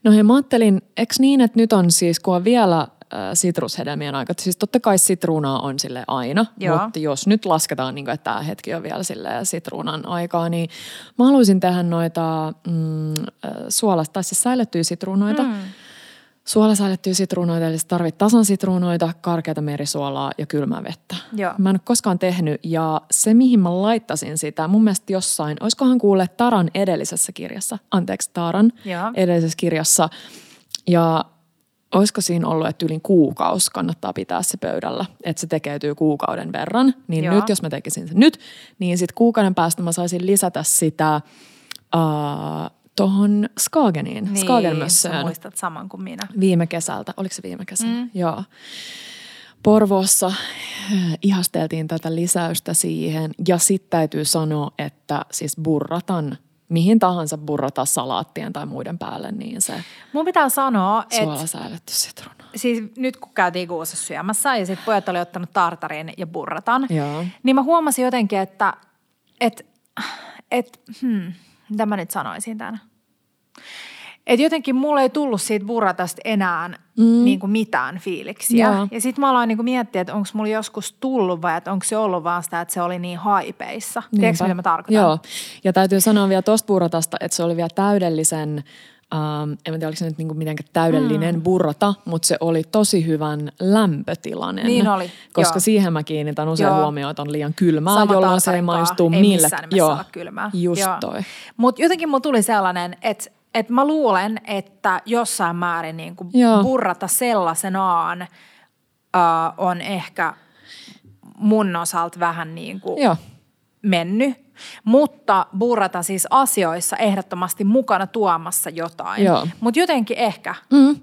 No hei, mä ajattelin, eikö niin, että nyt on siis, kun on vielä sitrushedelmien aika. Siis totta kai sitruunaa on sille aina, Joo. mutta jos nyt lasketaan, niin kuin, että tämä hetki on vielä sille sitruunan aikaa, niin mä haluaisin tehdä noita mm, suolasta, tai siis säilyttyjä sitruunoita. Mm. Suolasäilettyjä sitruunoita, eli tarvit tasan sitruunoita, karkeata merisuolaa ja kylmää vettä. Joo. Mä en ole koskaan tehnyt ja se mihin mä laittasin sitä, mun mielestä jossain, olisikohan kuulle Taran edellisessä kirjassa, anteeksi Taran Joo. edellisessä kirjassa. Ja olisiko siinä ollut, että yli kuukausi kannattaa pitää se pöydällä, että se tekeytyy kuukauden verran. Niin Joo. nyt, jos mä tekisin sen nyt, niin sitten kuukauden päästä mä saisin lisätä sitä uh, tuohon Skageniin, niin, Skagenmössöön. muistat saman kuin minä. Viime kesältä, oliko se viime kesä? Mm. Joo. Porvoossa ihasteltiin tätä lisäystä siihen ja sitten täytyy sanoa, että siis burratan – mihin tahansa burrata salaattien tai muiden päälle, niin se Mun pitää sanoa, että sitruuna. Siis nyt kun käytiin kuussa syömässä ja sitten pojat oli ottanut tartarin ja burratan, Joo. niin mä huomasin jotenkin, että et, et, hmm, mitä mä nyt sanoisin tänne? Et jotenkin mulle ei tullut siitä burratasta enää mm. niin kuin mitään fiiliksiä. Joo. Ja sitten mä aloin niin kuin miettiä, että onko mulla joskus tullut vai että onko se ollut vaan sitä, että se oli niin haipeissa. Niinpä. Tiedätkö, mitä mä tarkoitan? Joo. Ja täytyy sanoa vielä tuosta burratasta, että se oli vielä täydellisen Um, en tiedä, oliko se nyt niinku mitenkään täydellinen mm. burrata, mutta se oli tosi hyvän lämpötilainen. Niin oli, Koska joo. siihen mä kiinnitän usein huomioon, että on liian kylmää, Sama jolloin se ei maistu ei millä. missään nimessä joo, kylmää. Just joo. toi. Mutta jotenkin mulla tuli sellainen, että et mä luulen, että jossain määrin niin kuin burrata sellaisenaan uh, on ehkä mun osalta vähän niin kuin Joo. mennyt. Mutta burrata siis asioissa ehdottomasti mukana tuomassa jotain. Mutta jotenkin ehkä. Mm.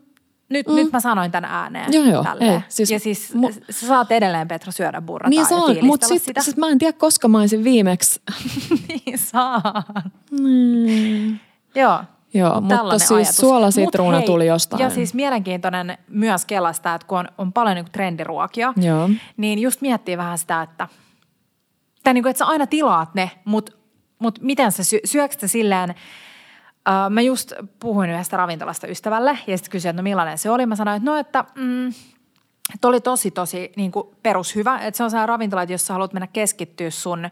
Nyt, mm. nyt mä sanoin tämän ääneen. Joo, joo. Ei, siis, ja siis mu- sä saat edelleen Petra syödä burrataa niin saan, ja mutta sit, sitä. Siis mä en tiedä, koska mä olisin viimeksi. [LAUGHS] niin saan. Mm. Joo. Joo, mutta mutta siis ajatus. suolasitruuna Mut hei, tuli jostain. Ja siis mielenkiintoinen myös kelasta, että kun on, on paljon niin trendiruokia, Joo. niin just miettii vähän sitä, että, tai niin kuin, että sä aina tilaat ne, mutta mut miten sä sy- syöksä silleen, uh, mä just puhuin yhdestä ravintolasta ystävälle ja sitten kysyin, että no millainen se oli. Mä sanoin, että no, että mm, että oli tosi, tosi niin kuin perushyvä. Että se on sellainen ravintola, että jos sä haluat mennä keskittyä sun uh,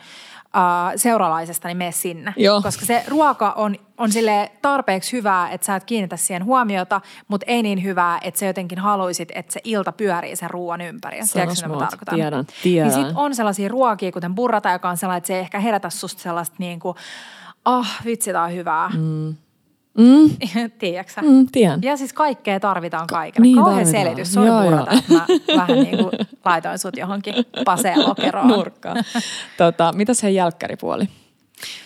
seuralaisesta, niin mene sinne. Joo. Koska se ruoka on, on sille tarpeeksi hyvää, että sä et kiinnitä siihen huomiota, mutta ei niin hyvää, että sä jotenkin haluaisit, että se ilta pyörii sen ruoan ympäri. Tiedätkö, mitä mä tarkoitan? Tiedän, tiedän. Niin sit on sellaisia ruokia, kuten burrata, joka on sellainen, että se ei ehkä herätä susta sellaista niin kuin, ah, oh, vitsi, tää on hyvää. Mm. Mm. [LAUGHS] Tiedätkö mm, tiedän. Ja siis kaikkea tarvitaan kaikille. Niin Kauhean tarvitaan. selitys. Sori purata, että mä vähän niin kuin laitoin sut johonkin paseen lokeroon. [LAUGHS] Nurkkaan. tota, mitä se jälkkäripuoli?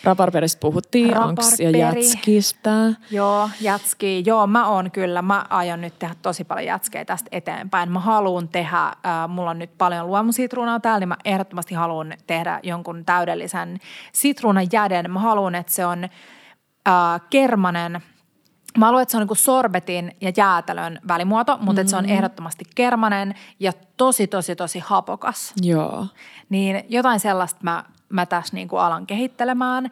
Raparperistä puhuttiin, onks, ja jätskistä. Joo, jätski. Joo, mä oon kyllä. Mä aion nyt tehdä tosi paljon jätskejä tästä eteenpäin. Mä haluan tehdä, äh, mulla on nyt paljon luomusitruunaa täällä, niin mä ehdottomasti haluan tehdä jonkun täydellisen sitruunajäden. Mä haluan, että se on äh, kermanen. Mä haluan, että se on niin sorbetin ja jäätelön välimuoto, mutta mm-hmm. että se on ehdottomasti kermanen ja tosi, tosi, tosi hapokas. Joo. Niin jotain sellaista mä, mä tässä niin kuin alan kehittelemään.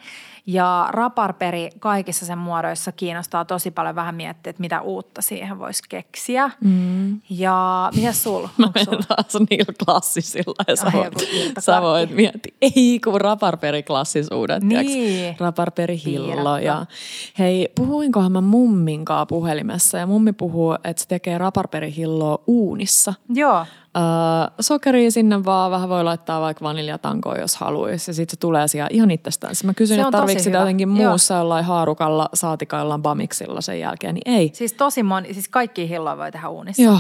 Ja raparperi kaikissa sen muodoissa kiinnostaa tosi paljon vähän miettiä, että mitä uutta siihen voisi keksiä. Mm. Ja mitä sul? [LAUGHS] Mä sul? menen taas niillä klassisilla ja sä voit, sä voit miettiä. Ei kun raparperi klassisuudet, Niin. Raparperi hillo. Ja hei, puhuinkohan mä mumminkaan puhelimessa ja mummi puhuu, että se tekee raparperi hilloa uunissa. Joo. Öö, sokeria sinne vaan, vähän voi laittaa vaikka vaniljatankoa, jos haluaisi. Ja sitten se tulee siellä ihan itsestään. Sitten mä kysyin, Se että tarviiko sitä jotenkin Joo. muussa jollain haarukalla, saatika jollain bamiksilla sen jälkeen, niin ei. Siis tosi moni, siis kaikki hilloja voi tehdä uunissa. Joo.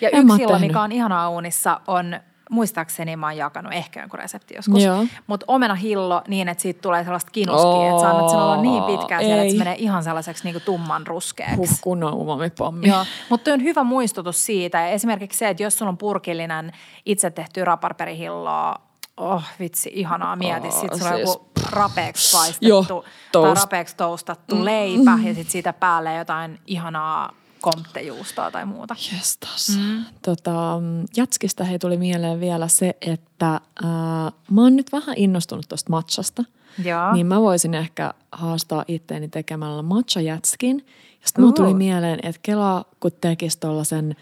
Ja En yksi hillo, mikä on ihanaa uunissa, on muistaakseni mä oon jakanut ehkä jonkun resepti joskus. Joo. Mutta omena hillo niin, että siitä tulee sellaista kinuskia, että sä annat sen olla niin pitkään siellä, että se menee ihan sellaiseksi niin tumman ruskeaksi. Huh, kunnon umamipommi. Joo, mutta on hyvä muistutus siitä. Ja esimerkiksi se, että jos sulla on purkillinen itse tehty raparperihilloa, oh vitsi, ihanaa mieti. Oh, sitten sulla on siis- joku rapeeksi Joo, paistettu tai toast. rapeeksi toastattu leipä ja sitten siitä päälle jotain ihanaa komptejuustoa tai muuta. Jestas. Mm. Tota, Jatskista hei tuli mieleen vielä se, että ää, mä oon nyt vähän innostunut tuosta matchasta. Joo. Niin mä voisin ehkä haastaa itteeni tekemällä matcha-jätskin. Ja sitten mulla tuli mieleen, että Kela kun tekisi tollasen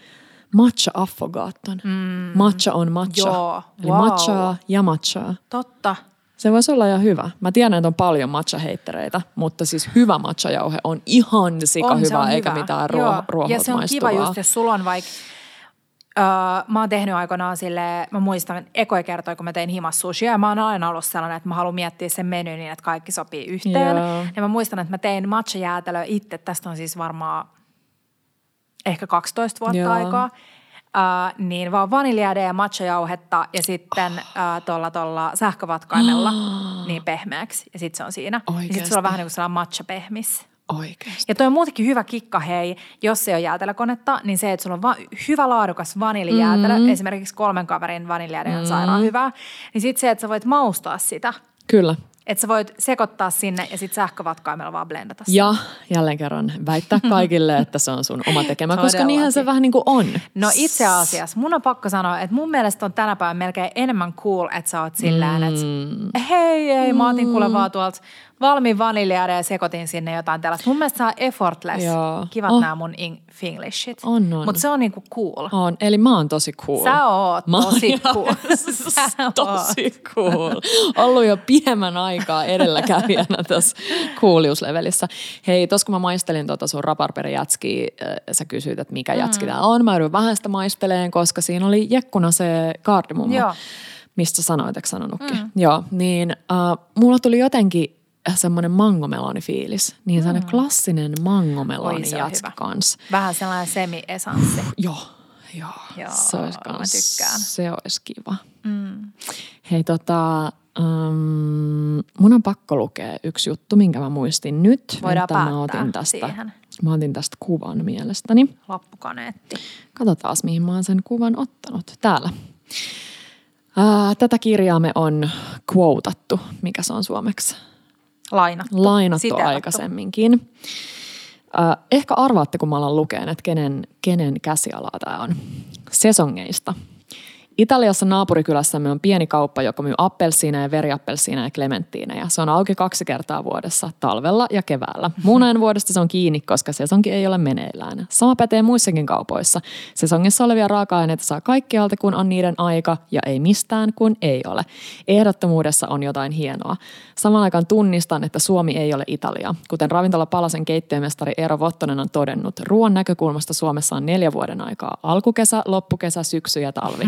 matcha affogaatton. Mm. Matcha on matcha. Joo, Eli wow. matchaa ja matchaa. Totta. Se voisi olla ihan hyvä. Mä tiedän, että on paljon matcha-heittereitä, mutta siis hyvä matcha-jauhe on ihan sika On, hyvä, on eikä hyvä. mitään ruoho, ruohot Ja se on kiva maistuvaa. just, jos sulla on vaikka, öö, mä oon tehnyt aikoinaan sille, mä muistan ekoja kertoja, kun mä tein himas sushia, ja mä oon aina ollut sellainen, että mä haluan miettiä sen meny niin, että kaikki sopii yhteen. Joo. Ja mä muistan, että mä tein matcha-jäätelöä itse, tästä on siis varmaan ehkä 12 vuotta Joo. aikaa. Niin vaan vaniljääde ja matchajauhetta ja sitten uh, tuolla tolla sähkövatkaimella niin pehmeäksi. Ja sitten se on siinä. Ja sitten sulla on vähän niin kuin sellainen matcha-pehmis. Oikeasti. Ja toi on muutenkin hyvä kikka, hei, jos se on jäätelökonetta, niin se, että sulla on va- hyvä laadukas vaniljäätelö, Mm. mm-hmm. esimerkiksi kolmen kaverin vaniljäätelö on sairaan hyvää, niin sitten se, että sä voit maustaa sitä, Kyllä. Että sä voit sekoittaa sinne ja sitten sähkövatkaimella vaan blendata sitä. Ja jälleen kerran väittää kaikille, että se on sun oma tekemä, koska niinhän se vähän niin kuin on. No itse asiassa mun on pakko sanoa, että mun mielestä on tänä päivänä melkein enemmän cool, että sä oot sillään, että hei, ei, mä otin kuule vaan tuolta valmiin vaniljäädä ja sekoitin sinne jotain tällaista. Mun mielestä se on effortless. Joo. Kivat Oh. nämä mun ing- finglishit. On, on. Mutta se on niinku cool. On, eli mä oon tosi cool. Sä oot Mä tosi cool. [LAUGHS] [LAUGHS] Sä oot. tosi cool. Ollut jo pidemmän aikaa edelläkävijänä tässä cooliuslevelissä. Hei, tos kun mä maistelin tota sun raparperijätskiä, äh, sä kysyit, että mikä jätski tää on. Mä joudun vähän sitä maisteleen, koska siinä oli jekkuna se kaardimummo. Joo. Mistä sanoit, eikö sanonutkin? Mm. Joo, niin äh, mulla tuli jotenkin semmoinen mangomeloni-fiilis. Niin sellainen klassinen Oi, mangomeloni se on jätski hyvä. kans. Vähän sellainen semi-esanssi. Joo, joo. Joo, se olisi kans, tykkään. Se olisi kiva. Mm. Hei tota, um, mun on pakko lukea yksi juttu, minkä mä muistin nyt. Voidaan että mä otin tästä, siihen. Mä otin tästä kuvan mielestäni. Lappukaneetti. Katsotaan, mihin mä oon sen kuvan ottanut. Täällä. Ää, tätä kirjaa me on quotattu, mikä se on suomeksi? Lainattu. lainattu Siteerattu. aikaisemminkin. Äh, ehkä arvaatte, kun mä alan lukeen, että kenen, kenen käsialaa tämä on. Sesongeista. Italiassa naapurikylässämme on pieni kauppa, joka myy appelsiineja, veriappelsiineja ja klementtiinejä. Se on auki kaksi kertaa vuodessa, talvella ja keväällä. Muun ajan vuodesta se on kiinni, koska sesonki ei ole meneillään. Sama pätee muissakin kaupoissa. Sesongissa olevia raaka-aineita saa kaikkialta, kun on niiden aika, ja ei mistään, kun ei ole. Ehdottomuudessa on jotain hienoa. Samaan aikaan tunnistan, että Suomi ei ole Italia. Kuten ravintola Palasen keittiömestari Eero Vottonen on todennut, ruoan näkökulmasta Suomessa on neljä vuoden aikaa. Alkukesä, loppukesä, syksy ja talvi.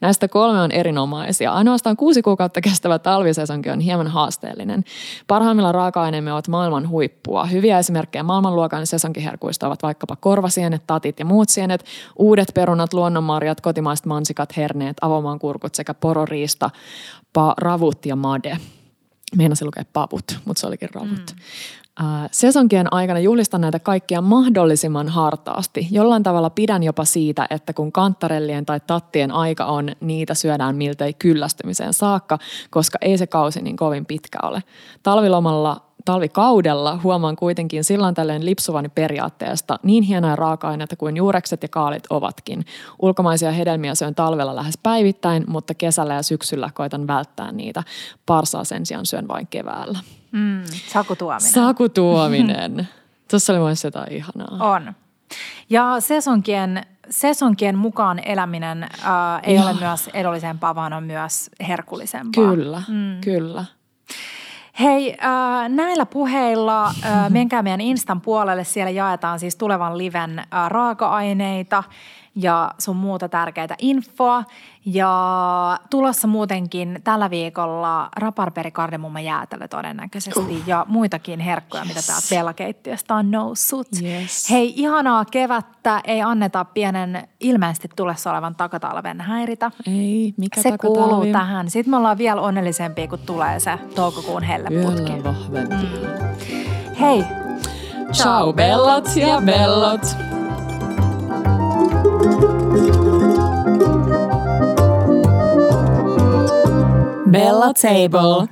Näistä kolme on erinomaisia. Ainoastaan kuusi kuukautta kestävä talvisesonki on hieman haasteellinen. Parhaimmilla raaka-aineemme ovat maailman huippua. Hyviä esimerkkejä maailmanluokan sesonkiherkuista ovat vaikkapa korvasienet, tatit ja muut sienet, uudet perunat, luonnonmarjat, kotimaiset mansikat, herneet, avomaan kurkut sekä pororiista, pa, ravut ja made. Meinasin lukea pavut, mutta se olikin ravut. Mm. Sesonkien aikana juhlistan näitä kaikkia mahdollisimman hartaasti. Jollain tavalla pidän jopa siitä, että kun kantarellien tai tattien aika on, niitä syödään miltei kyllästymiseen saakka, koska ei se kausi niin kovin pitkä ole. Talvilomalla talvikaudella huomaan kuitenkin silloin tällöin lipsuvani periaatteesta niin hienoja raaka-aineita kuin juurekset ja kaalit ovatkin. Ulkomaisia hedelmiä syön talvella lähes päivittäin, mutta kesällä ja syksyllä koitan välttää niitä. Parsaa sen sijaan syön vain keväällä. Mm, sakutuominen. Sakutuominen. [LAUGHS] Tuossa oli myös jotain ihanaa. On. Ja sesonkien, sesonkien mukaan eläminen ää, ei ja. ole myös edullisempaa, vaan on myös herkullisempaa. Kyllä, mm. kyllä. Hei, äh, näillä puheilla äh, menkää meidän Instan puolelle. Siellä jaetaan siis tulevan liven äh, raaka-aineita ja sun muuta tärkeitä infoa. Ja tulossa muutenkin tällä viikolla raparperi kardemumma jäätelö todennäköisesti uh. ja muitakin herkkuja, yes. mitä täältä Bella-keittiöstä on noussut. Yes. Hei, ihanaa kevättä. Ei anneta pienen ilmeisesti tulessa olevan takatalven häiritä. Ei, mikä Se takatalvi? kuuluu tähän. Sitten me ollaan vielä onnellisempia, kun tulee se toukokuun helleputki. Vielä vahvempia. Mm. Hei. Ciao bellot ja bellot. Bella Table.